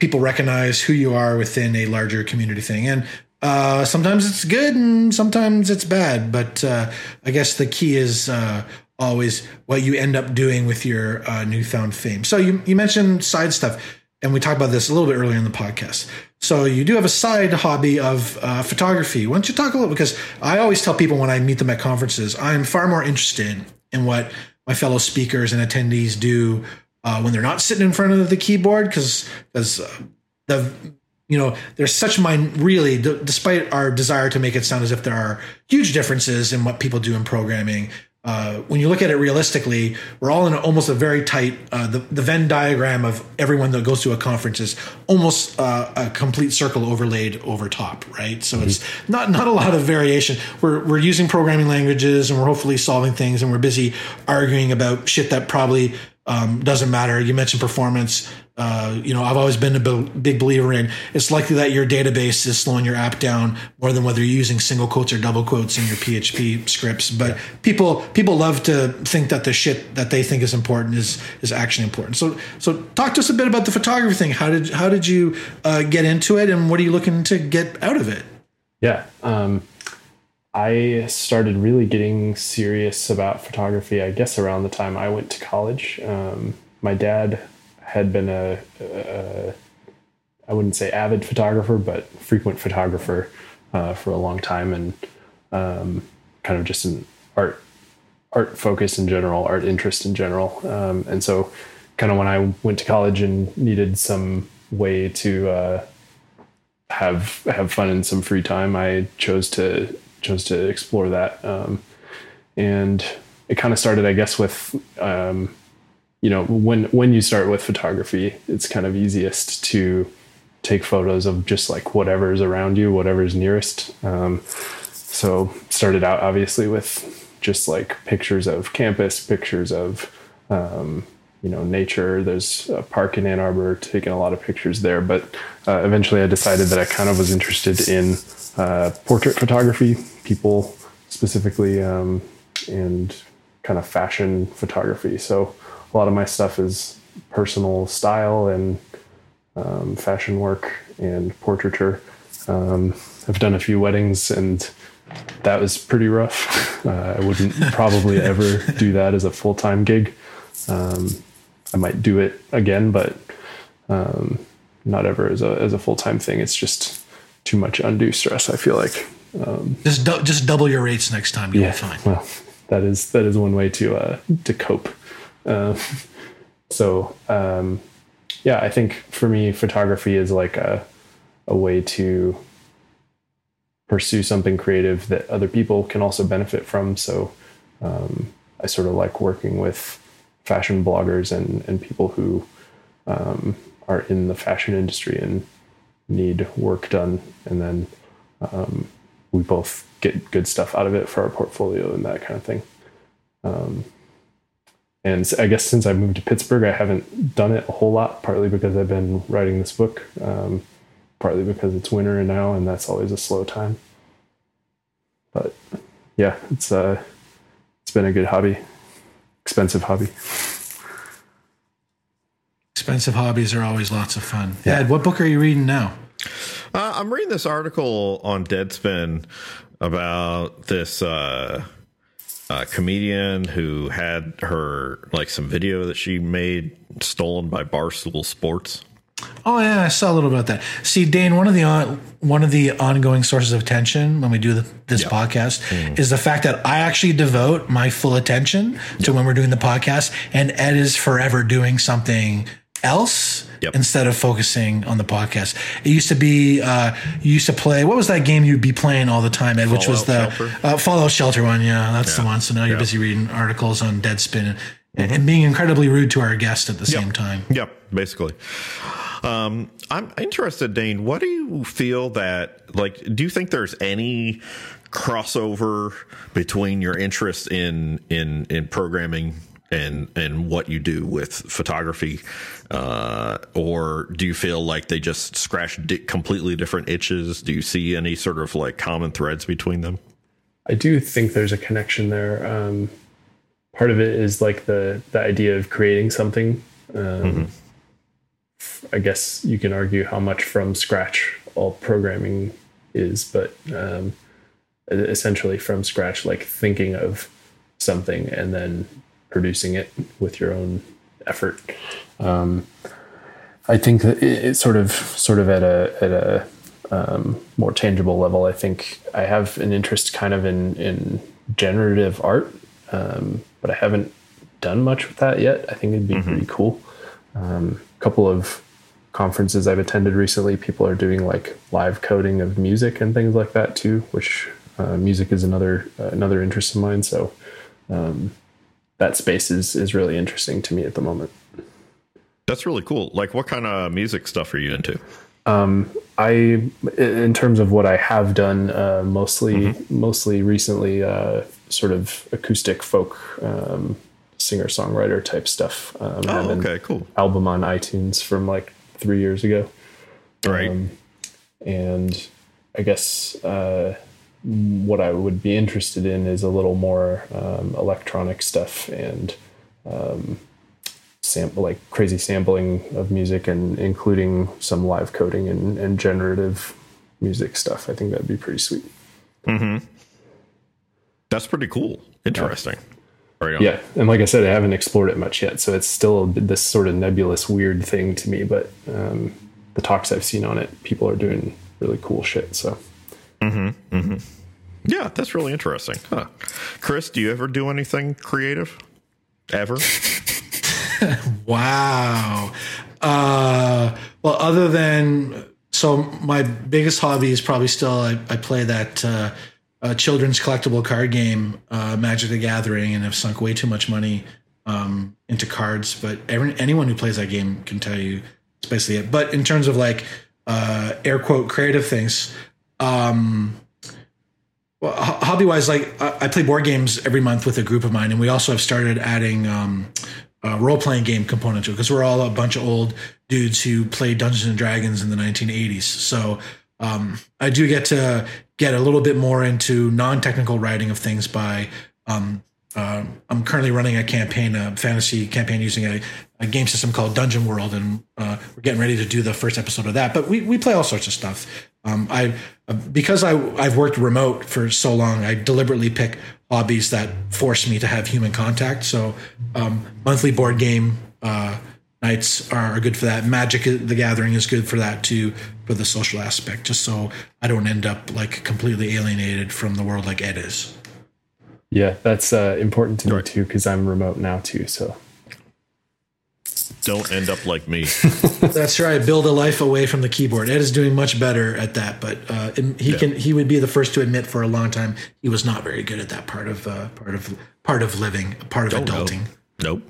people recognize who you are within a larger community thing, and uh, sometimes it's good and sometimes it's bad. But uh, I guess the key is uh, always what you end up doing with your uh, newfound fame. So you you mentioned side stuff, and we talked about this a little bit earlier in the podcast. So you do have a side hobby of uh, photography. Why don't you talk a little? Because I always tell people when I meet them at conferences, I'm far more interested in what my fellow speakers and attendees do uh, when they're not sitting in front of the keyboard, because because uh, the you know there's such mind really d- despite our desire to make it sound as if there are huge differences in what people do in programming uh, when you look at it realistically we're all in almost a very tight uh, the, the venn diagram of everyone that goes to a conference is almost uh, a complete circle overlaid over top right so it's not not a lot of variation we're, we're using programming languages and we're hopefully solving things and we're busy arguing about shit that probably um, doesn't matter. You mentioned performance. Uh, you know, I've always been a big believer in it's likely that your database is slowing your app down more than whether you're using single quotes or double quotes in your PHP scripts. But people people love to think that the shit that they think is important is is actually important. So so talk to us a bit about the photography thing. How did how did you uh, get into it, and what are you looking to get out of it? Yeah. Um, I started really getting serious about photography, I guess, around the time I went to college. Um, my dad had been a, a, I wouldn't say avid photographer, but frequent photographer uh, for a long time and um, kind of just an art art focus in general, art interest in general. Um, and so, kind of when I went to college and needed some way to uh, have have fun and some free time, I chose to chose to explore that. Um, and it kind of started, I guess, with um, you know when when you start with photography, it's kind of easiest to take photos of just like whatever's around you, whatever's nearest. Um, so started out obviously with just like pictures of campus, pictures of um, you know nature. There's a park in Ann Arbor, taking a lot of pictures there. But uh, eventually, I decided that I kind of was interested in uh, portrait photography, people specifically, um, and kind of fashion photography. So a lot of my stuff is personal style and um, fashion work and portraiture. Um, I've done a few weddings and that was pretty rough. Uh, I wouldn't probably ever do that as a full time gig. Um, I might do it again, but um, not ever as a as a full time thing. It's just too much undue stress. I feel like. Um, Just just double your rates next time. You'll yeah, be fine. well, that is that is one way to uh, to cope. Uh, so um, yeah, I think for me, photography is like a a way to pursue something creative that other people can also benefit from. So um, I sort of like working with fashion bloggers and and people who um, are in the fashion industry and need work done, and then um, we both get good stuff out of it for our portfolio and that kind of thing. And I guess since I moved to Pittsburgh, I haven't done it a whole lot, partly because I've been writing this book, um, partly because it's winter now, and that's always a slow time. But yeah, it's uh, it's been a good hobby, expensive hobby. Expensive hobbies are always lots of fun. Ed, what book are you reading now? Uh, I'm reading this article on Deadspin about this uh, uh, comedian who had her like some video that she made stolen by Barstool Sports. Oh yeah, I saw a little about that. See, Dane, one of the on, one of the ongoing sources of tension when we do the, this podcast is the fact that I actually devote my full attention to when we're doing the podcast, and Ed is forever doing something else Yep. instead of focusing on the podcast. It used to be uh, you used to play. What was that game you'd be playing all the time, Ed? which was the Shelter? uh, Fallout Shelter one. Yeah, that's the one. So now you're Yeah. busy reading articles on Deadspin and, and being incredibly rude to our guest at the same time. Yep, basically. Um, I'm interested, Dane. What do you feel that like? Do you think there's any crossover between your interest in in in programming and and what you do with photography, uh, or do you feel like they just scratch di- completely different itches? Do you see any sort of like common threads between them? I do think there's a connection there. Um, part of it is like the the idea of creating something. Um, mm-hmm. I guess you can argue how much from scratch all programming is, but um, essentially from scratch, like thinking of something and then producing it with your own effort. Um, I think that it's sort of sort of at a at a um, more tangible level. I think I have an interest kind of in in generative art, um, but I haven't done much with that yet. I think it'd be mm-hmm. pretty cool. A um, couple of conferences I've attended recently, people are doing like live coding of music and things like that too, which uh, music is another uh, another interest of mine. So um, that space is is really interesting to me at the moment. That's really cool. Like, what kind of music stuff are you into? Um, I, in terms of what I have done, uh, mostly mm-hmm. mostly recently, uh, sort of acoustic folk um, singer songwriter type stuff. Um, oh, okay, cool. Album on iTunes from like three years ago. Right. Um, and I guess uh, what I would be interested in is a little more um, electronic stuff and um, sample like crazy sampling of music and including some live coding and, and generative music stuff. I think that'd be pretty sweet. Mm-hmm. That's pretty cool. Interesting. Yeah. Right yeah, and like I said, I haven't explored it much yet, so it's still this sort of nebulous, weird thing to me. But um, the talks I've seen on it, people are doing really cool shit. So. Mm-hmm. Mm-hmm. Yeah, that's really interesting. Huh. Chris, do you ever do anything creative? Ever? wow. Uh, well, other than so, my biggest hobby is probably still I, I play that uh, uh, children's collectible card game, uh, Magic the Gathering, and have sunk way too much money um, into cards. But every, anyone who plays that game can tell you it's basically it. But in terms of like uh, air quote creative things, um, well, hobby wise, like I play board games every month with a group of mine, and we also have started adding um, role playing game component to it because we're all a bunch of old dudes who played Dungeons and Dragons in the 1980s. So um, I do get to get a little bit more into non technical writing of things by. Um, uh, I'm currently running a campaign, a fantasy campaign using a, a game system called Dungeon World, and uh, we're getting ready to do the first episode of that. But we, we play all sorts of stuff. Um, I because I I've worked remote for so long, I deliberately pick hobbies that force me to have human contact. So um, monthly board game uh, nights are good for that. Magic the Gathering is good for that too, for the social aspect. Just so I don't end up like completely alienated from the world like Ed is. Yeah, that's uh, important to me too because I'm remote now too. So don't end up like me. That's right. Build a life away from the keyboard. Ed is doing much better at that, but uh, he yeah. can. He would be the first to admit for a long time he was not very good at that part of uh, part of part of living, part of Don't adulting. Know. Nope.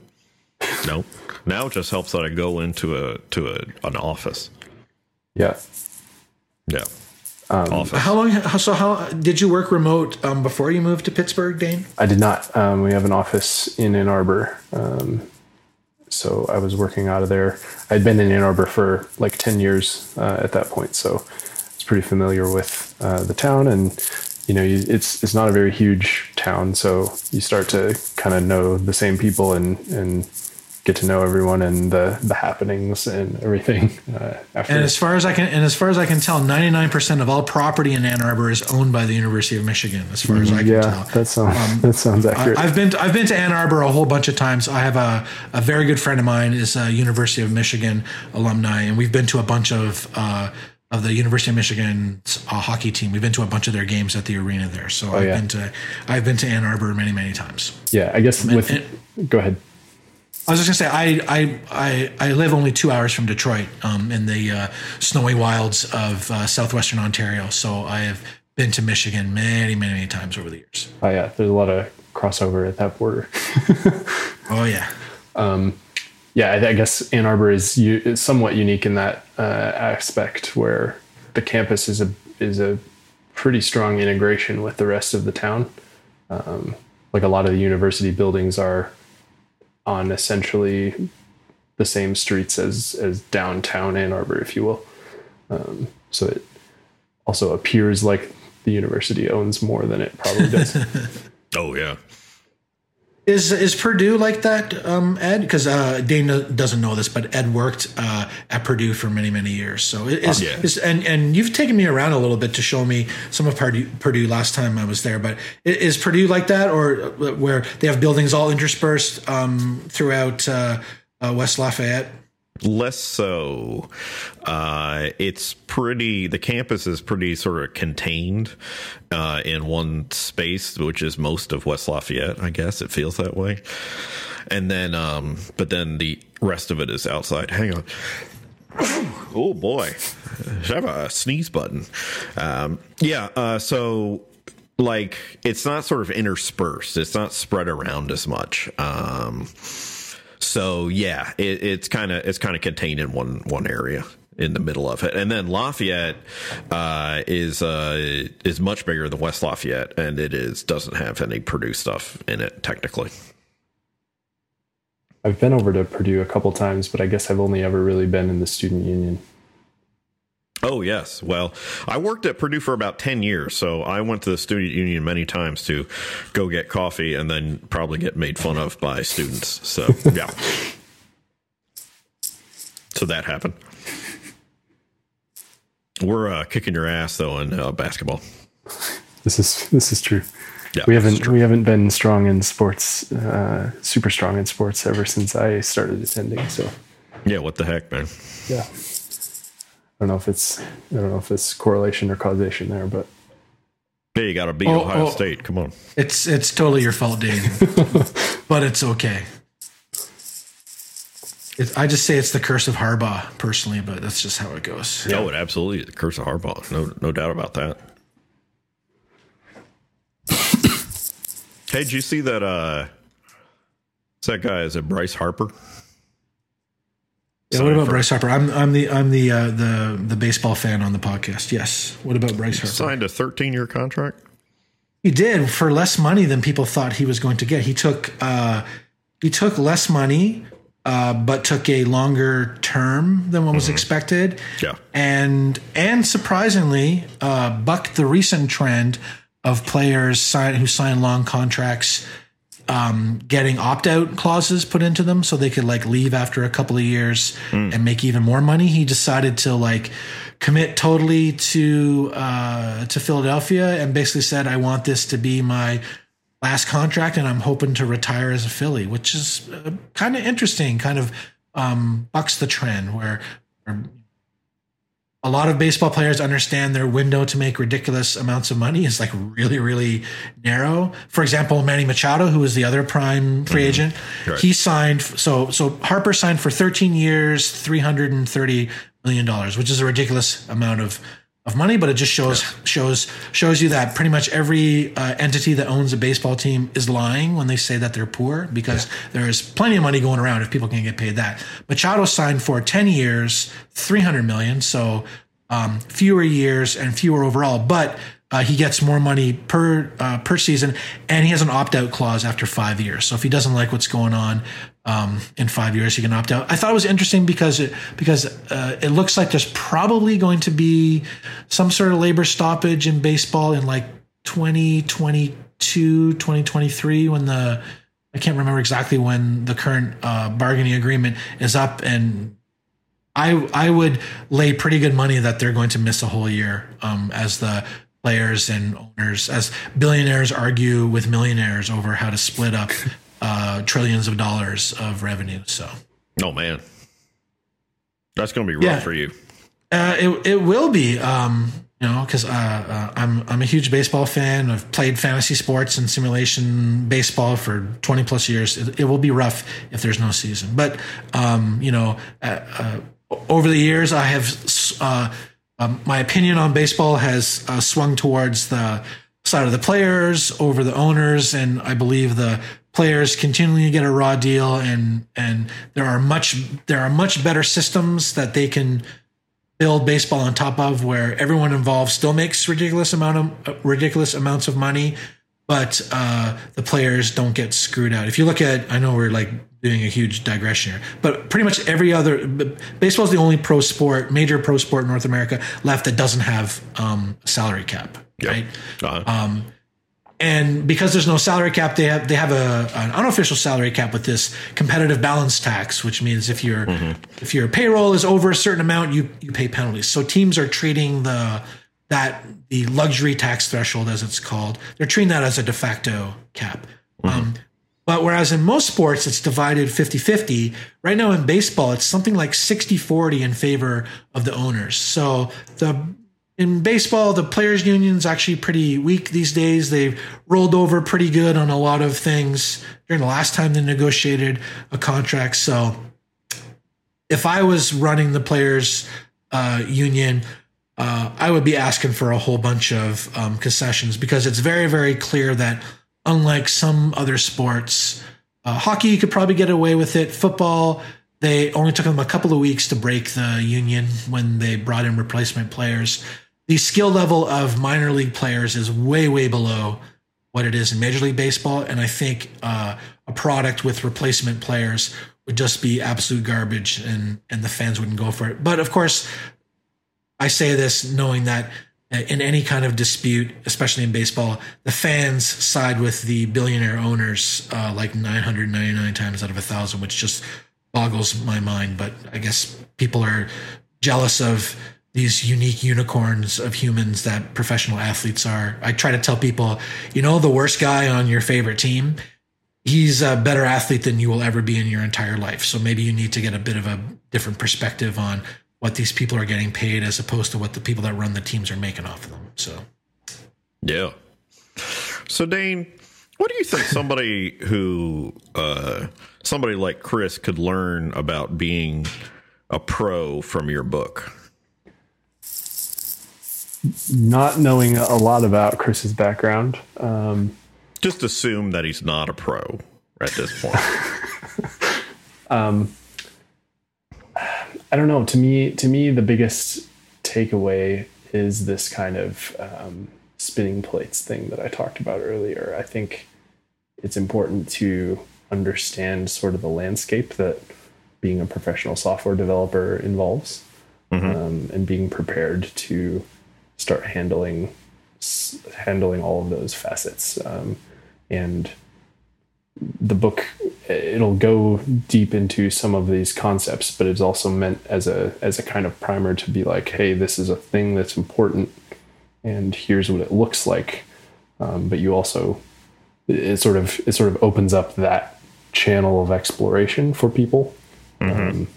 Nope. Now it just helps that I go into a to a an office. Yeah. Yeah. Um, office. How long? So how did you work remote um, before you moved to Pittsburgh, Dane? I did not. Um, we have an office in Ann Arbor. So I was working out of there. I'd been in Ann Arbor for like 10 years uh, at that point. So I was pretty familiar with uh, the town and, you know, it's, it's not a very huge town. So you start to kind of know the same people and, and get to know everyone and the the happenings and everything. Uh, and as far as I can, and as far as I can tell, ninety nine percent of all property in Ann Arbor is owned by the University of Michigan. As far as I can yeah, tell, that sounds um, that sounds accurate. I, have been to, I've been to Ann Arbor a whole bunch of times. I have a a very good friend of mine is a University of Michigan alumni, and we've been to a bunch of. Uh, of the University of Michigan's uh, hockey team. We've been to a bunch of their games at the arena there. So oh, I've yeah. been to I've been to Ann Arbor many many times. Yeah, I guess with and, go ahead. I was just gonna say I I I, I live only two hours from Detroit, um, in the uh, snowy wilds of uh, southwestern Ontario. So I have been to Michigan many, many, many times over the years. Oh yeah, there's a lot of crossover at that border. oh yeah. Um, yeah, I, I guess Ann Arbor is, u- is somewhat unique in that uh, aspect where the campus is a is a pretty strong integration with the rest of the town. Um, like a lot of the university buildings are on essentially the same streets as as downtown Ann Arbor, if you will. Um, so it also appears like the university owns more than it probably does. Oh yeah. Is is Purdue like that, um, Ed? Because uh, Dane doesn't know this, but Ed worked uh, at Purdue for many many years. So is, Yeah. is and and you've taken me around a little bit to show me some of Purdue, Purdue last time I was there. But is Purdue like that, or uh, where they have buildings all interspersed um, throughout uh, uh, West Lafayette? Less so. Uh, it's pretty. The campus is pretty sort of contained uh, in one space, which is most of West Lafayette. I guess it feels that way. And then, um, but then the rest of it is outside. Hang on. Oh boy, should have a sneeze button. Um, yeah. Uh, so like it's not sort of interspersed. It's not spread around as much. Um, so yeah, it, it's kind of it's kind of contained in one one area in the middle of it, and then Lafayette uh, is uh, is much bigger than West Lafayette, and it is doesn't have any Purdue stuff in it technically. I've been over to Purdue a couple times, but I guess I've only ever really been in the student union. Oh yes, well, I worked at Purdue for about ten years, so I went to the student union many times to go get coffee, and then probably get made fun of by students. So yeah, so that happened. We're uh, kicking your ass though in uh, basketball. This is this is true. Yeah, we haven't we haven't been strong in sports, uh, super strong in sports ever since I started attending. So Yeah, what the heck, man? yeah, don't know if it's I don't know if it's correlation or causation there, but Yeah, you got to beat Oh, Ohio oh. State. Come on. It's it's totally your fault, Dane, but it's okay. It, I just say it's the curse of Harbaugh personally, but that's just how it goes. No, it absolutely is the curse of Harbaugh. No, no doubt about that. hey, did you see that? Uh, what's that guy? Is it Bryce Harper? Yeah, what about Bryce Harper? I'm I'm the I'm the uh, the the baseball fan on the podcast. Yes. What about Bryce Harper? Signed a 13 year contract. He did for less money than people thought he was going to get. He took uh, he took less money, uh, but took a longer term than what was expected. Yeah. and and surprisingly, uh, bucked the recent trend of players sign, who sign long contracts um, getting opt out clauses put into them so they could like leave after a couple of years and make even more money. He decided to like commit totally to uh, to Philadelphia and basically said, "I want this to be my." Last contract, and I'm hoping to retire as a Phillie, which is uh, kind of interesting. Kind of um, bucks the trend where, where a lot of baseball players understand their window to make ridiculous amounts of money is like really, really narrow. For example, Manny Machado, who was the other prime free mm-hmm. agent, Right. he signed. So, so Harper signed for 13 years, 330 million dollars, which is a ridiculous amount of of money. But it just shows shows shows you that pretty much every uh, entity that owns a baseball team is lying when they say that they're poor because there is plenty of money going around if people can get paid that. Machado signed for 10 years, 300 million. So um, fewer years and fewer overall, but uh, he gets more money per uh, per season, and he has an opt out clause after five years. So if he doesn't like what's going on um, in five years, he can opt out. I thought it was interesting because it because uh, it looks like there's probably going to be some sort of labor stoppage in baseball in like 2022, 2023 when the I can't remember exactly when the current uh, bargaining agreement is up and I I would lay pretty good money that they're going to miss a whole year um, as the players and owners, as billionaires argue with millionaires over how to split up uh, trillions of dollars of revenue. So Oh man, that's going to be rough Yeah. for you. uh, it it will be. Um, you know, because uh, uh, I'm I'm a huge baseball fan. I've played fantasy sports and simulation baseball for 20 plus years. It, it will be rough if there's no season. But um, you know, uh, uh, over the years, I have uh, um, my opinion on baseball has uh, swung towards the side of the players over the owners, and I believe the players continually get a raw deal, and and there are much there are much better systems that they can build baseball on top of, where everyone involved still makes ridiculous amount of ridiculous amounts of money, but uh, the players don't get screwed out. If you look at, I know we're like doing a huge digression here, but pretty much every other baseball is the only pro sport, major pro sport in North America left that doesn't have um, salary cap, Yep. right? Uh, Um, and because there's no salary cap, they have they have a an unofficial salary cap with this competitive balance tax, which means if your if your payroll is over a certain amount, you you pay penalties. So teams are treating the that the luxury tax threshold, as it's called, they're treating that as a de facto cap. Um, but whereas in most sports it's divided 50-50, right now in baseball it's something like 60-40 in favor of the owners. So the in baseball, the players' union's actually pretty weak these days. They've rolled over pretty good on a lot of things during the last time they negotiated a contract. So if I was running the players' uh, union, uh, I would be asking for a whole bunch of um, concessions because it's very, very clear that unlike some other sports, uh, hockey you could probably get away with it. Football, they only took them a couple of weeks to break the union when they brought in replacement players. The skill level of minor league players is way, way below what it is in Major League Baseball, and I think uh, a product with replacement players would just be absolute garbage, and and the fans wouldn't go for it. But of course, I say this knowing that in any kind of dispute, especially in baseball, the fans side with the billionaire owners uh, like 999 times out of a thousand, which just boggles my mind. But I guess people are jealous of these unique unicorns of humans that professional athletes are. I try to tell people, you know, the worst guy on your favorite team, he's a better athlete than you will ever be in your entire life. So maybe you need to get a bit of a different perspective on what these people are getting paid as opposed to what the people that run the teams are making off of them. So Yeah. So Dane, what do you think somebody who uh somebody like Chris could learn about being a pro from your book? Not knowing a lot about Chris's background, um, Just assume that he's not a pro at this point. I don't know. To me, to me, the biggest takeaway is this kind of um, spinning plates thing that I talked about earlier. I think it's important to understand sort of the landscape that being a professional software developer involves, um, and being prepared to start handling handling all of those facets. Um, and the book it'll go deep into some of these concepts but it's also meant as a as a kind of primer to be like hey this is a thing that's important and here's what it looks like. Um, but you also it sort of it sort of opens up that channel of exploration for people. Um,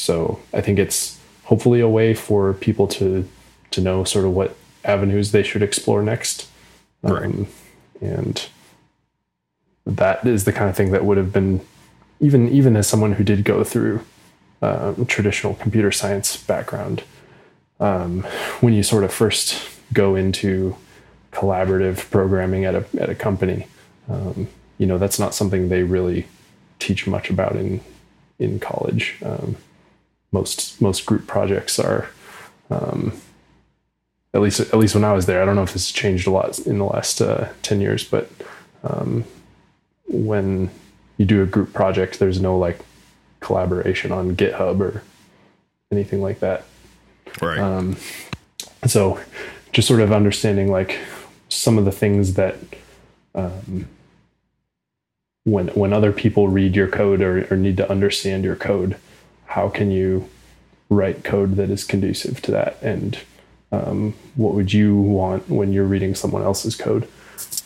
so i think it's hopefully a way for people to to know sort of what avenues they should explore next um, Right. and that is the kind of thing that would have been even even as someone who did go through um, traditional computer science background um, when you sort of first go into collaborative programming at a at a company um, you know that's not something they really teach much about in in college um, most most group projects are um, at least at least when I was there I don't know if this has changed a lot in the last uh, 10 years but um, when you do a group project, there's no like collaboration on GitHub or anything like that. Right. Um, so just sort of understanding like some of the things that um, when when other people read your code or, or need to understand your code, how can you write code that is conducive to that? And um, what would you want when you're reading someone else's code?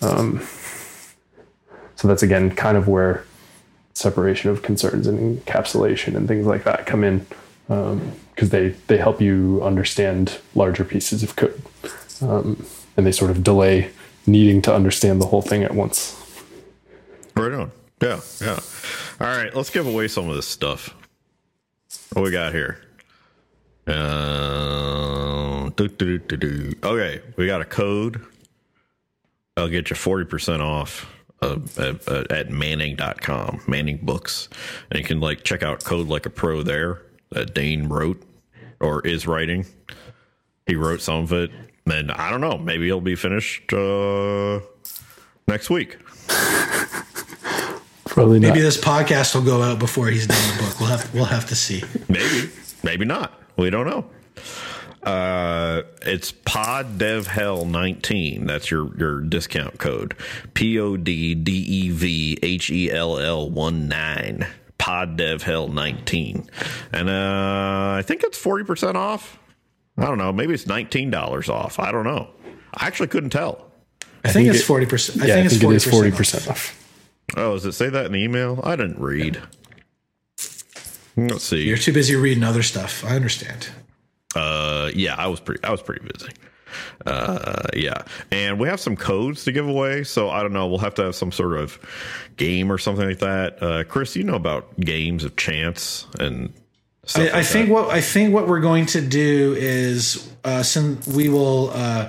Um, so that's again kind of where separation of concerns and encapsulation and things like that come in because they they help you understand larger pieces of code um, and they sort of delay needing to understand the whole thing at once. Right on. Yeah, yeah. All right, let's give away some of this stuff. What we got here? Uh, Okay, we got a code. I'll get you forty percent off uh, at, at manning.com, Manning Books. And you can like check out Code Like a Pro there that Dane wrote or is writing. He wrote some of it. And I don't know, maybe it'll be finished uh, next week. Probably not. Maybe this podcast will go out before he's done the book. We'll have we'll have to see. Maybe, maybe not. We don't know. Uh, it's Pod Dev Hell nineteen. That's your your discount code. P O D D E V H E L L one nine. Pod Dev Hell nineteen, and uh, I think it's forty percent off. I don't know. Maybe it's nineteen dollars off. I don't know. I actually couldn't tell. I, think, think it's forty percent. I yeah, think I it's think it is forty forty percent. percent off. Oh, does it say that in the email? I didn't read. Let's see. You're too busy reading other stuff. I understand. Uh, yeah, I was pretty. I was pretty busy. Uh, yeah, and we have some codes to give away. So I don't know. We'll have to have some sort of game or something like that. Uh, Chris, you know about games of chance and. Stuff I, like I think that. what I think what we're going to do is uh, since we will uh,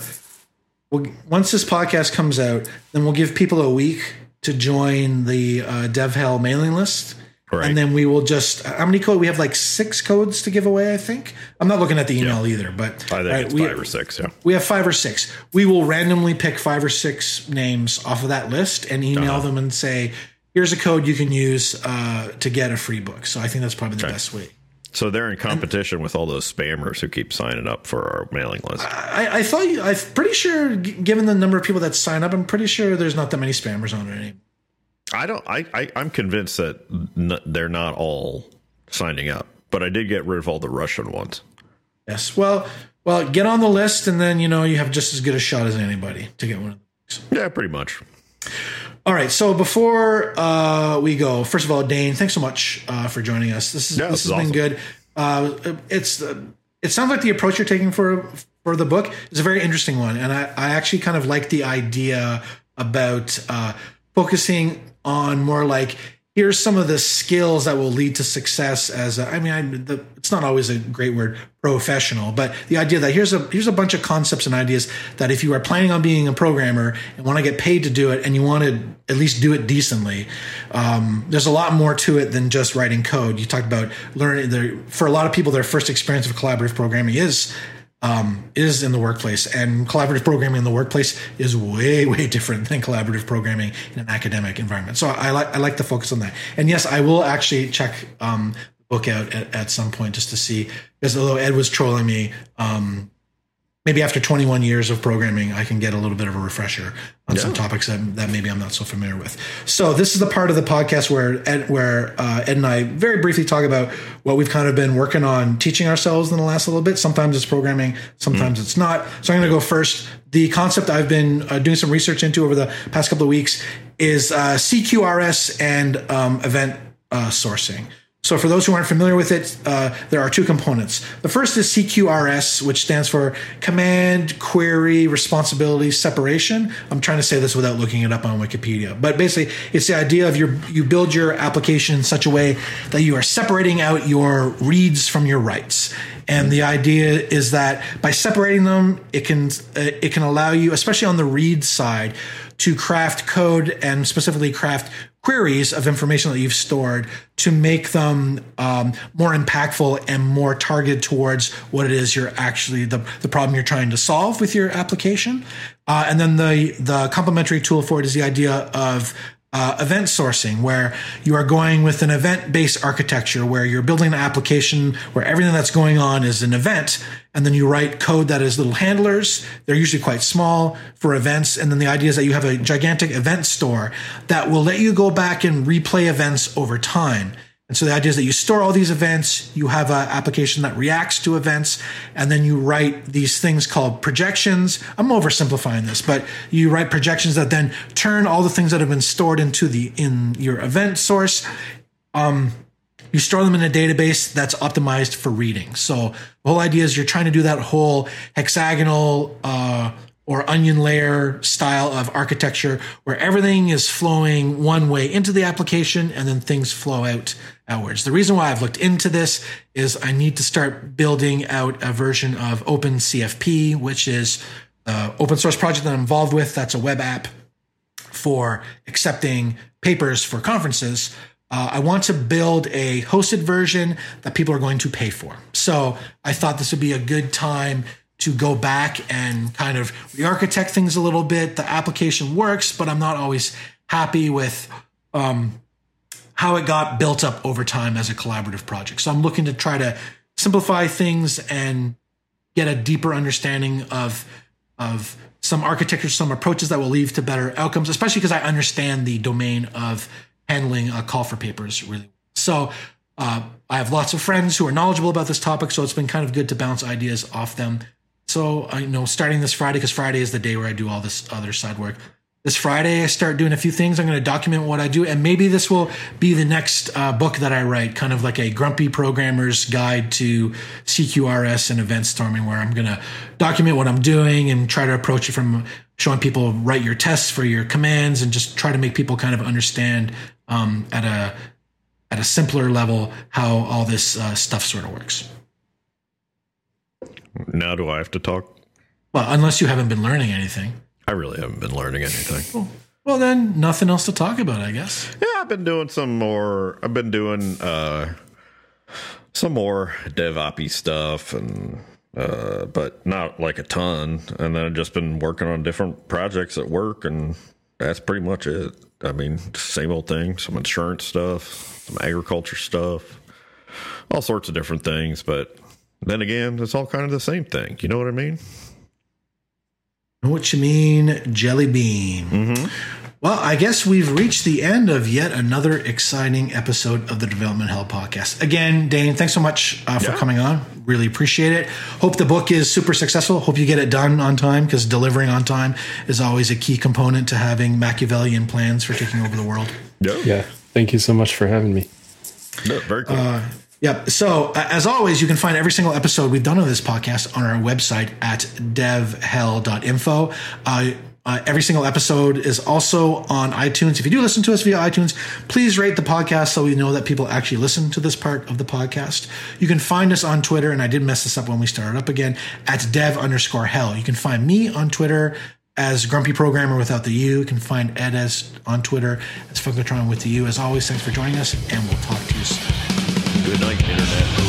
we'll, once this podcast comes out, then we'll give people a week to join the uh, DevHell mailing list. Right. And then we will just how many code we have like six codes to give away. I think I'm not looking at the email either, but I think right, it's we, five or six. Yeah. we have five or six. We will randomly pick five or six names off of that list and email Uh-huh. them and say, "Here's a code you can use uh, to get a free book." So I think that's probably the best way. So they're in competition with all those spammers who keep signing up for our mailing list. I, I thought you, I'm pretty sure, given the number of people that sign up, I'm pretty sure there's not that many spammers on it anymore. I don't. I, I I'm convinced that n- they're not all signing up, but I did get rid of all the Russian ones. Yes. Well, well, get on the list, and then you know you have just as good a shot as anybody to get one of those. Yeah, pretty much. All right. So before uh, we go, first of all, Dane, thanks so much uh, for joining us. This is Yeah, this this has is been good. Uh, it's uh, it sounds like the approach you're taking for for the book is a very interesting one, and I, I actually kind of like the idea about uh, focusing on more like here's some of the skills that will lead to success as a, I mean I, the, it's not always a great word professional but the idea that here's a here's a bunch of concepts and ideas that if you are planning on being a programmer and want to get paid to do it and you want to at least do it decently um, there's a lot more to it than just writing code. You talked about learning there for a lot of people their first experience of collaborative programming is um, is in the workplace, and collaborative programming in the workplace is way, way different than collaborative programming in an academic environment. So I like I like to focus on that. And yes, I will actually check um, the book out at, at some point just to see because although Ed was trolling me, um, maybe after 21 years of programming, I can get a little bit of a refresher on some topics that, that maybe I'm not so familiar with. So this is the part of the podcast where Ed, where uh, Ed and I very briefly talk about what we've kind of been working on teaching ourselves in the last little bit. Sometimes it's programming, sometimes it's not. So I'm going to go first. The concept I've been uh, doing some research into over the past couple of weeks is uh, CQRS and um, event uh, sourcing. So, for those who aren't familiar with it, uh, there are two components. The first is CQRS, which stands for Command Query Responsibility Separation. I'm trying to say this without looking it up on Wikipedia, but basically, it's the idea of your you build your application in such a way that you are separating out your reads from your writes. And the idea is that by separating them, it can uh, it can allow you, especially on the read side, to craft code and specifically craft queries of information that you've stored to make them um, more impactful and more targeted towards what it is you're actually the, the problem you're trying to solve with your application. Uh, and then the the complementary tool for it is the idea of uh, event sourcing, where you are going with an event based architecture, where you're building an application where everything that's going on is an event. And then you write code that is little handlers. They're usually quite small for events. And then the idea is that you have a gigantic event store that will let you go back and replay events over time. And so the idea is that you store all these events, you have an application that reacts to events, and then you write these things called projections. I'm oversimplifying this, but you write projections that then turn all the things that have been stored into the in your event source. Um, you store them in a database that's optimized for reading. So the whole idea is you're trying to do that whole hexagonal uh, or onion layer style of architecture where everything is flowing one way into the application and then things flow out outwards. The reason why I've looked into this is I need to start building out a version of OpenCFP, which is the open source project that I'm involved with. That's a web app for accepting papers for conferences. Uh, I want to build a hosted version that people are going to pay for. So I thought this would be a good time to go back and kind of re-architect things a little bit. The application works, but I'm not always happy with um, how it got built up over time as a collaborative project. So I'm looking to try to simplify things and get a deeper understanding of of some architecture, some approaches that will lead to better outcomes, especially because I understand the domain of handling a call for papers really. So uh, I have lots of friends who are knowledgeable about this topic, so it's been kind of good to bounce ideas off them. So I you know starting this Friday because Friday is the day where I do all this other side work this Friday, I start doing a few things. I'm going to document what I do, and maybe this will be the next uh, book that I write, kind of like a grumpy programmer's guide to CQRS and event storming, where I'm going to document what I'm doing and try to approach it from showing people write your tests for your commands and just try to make people kind of understand um, at a at a simpler level how all this uh, stuff sort of works. Now, do I have to talk? Well, unless you haven't been learning anything. I really haven't been learning anything. Well, then nothing else to talk about, I guess. Yeah, I've been doing some more. I've been doing uh, some more DevOps stuff, and uh, but not like a ton. And then I've just been working on different projects at work, and that's pretty much it. I mean, same old thing. Some insurance stuff, some agriculture stuff, all sorts of different things. But then again, it's all kind of the same thing. You know what I mean? Know what you mean, Jelly Bean. Mm-hmm. Well, I guess we've reached the end of yet another exciting episode of the Development Hell podcast. Again, Dane, thanks so much uh, for Yeah. coming on. Really appreciate it. Hope the book is super successful. Hope you get it done on time because delivering on time is always a key component to having Machiavellian plans for taking over the world. Yeah. Yeah. Thank you so much for having me. No, very cool. Yep. So, uh, as always, you can find every single episode we've done of this podcast on our website at devhell.info. Uh, uh, every single episode is also on iTunes. If you do listen to us via iTunes, please rate the podcast so we know that people actually listen to this part of the podcast. You can find us on Twitter, and I did mess this up when we started up again, at dev underscore hell. You can find me on Twitter as Grumpy Programmer without the U. You can find Ed as on Twitter as Funkatron with the U. As always, thanks for joining us, and we'll talk to you soon. Good night, Internet.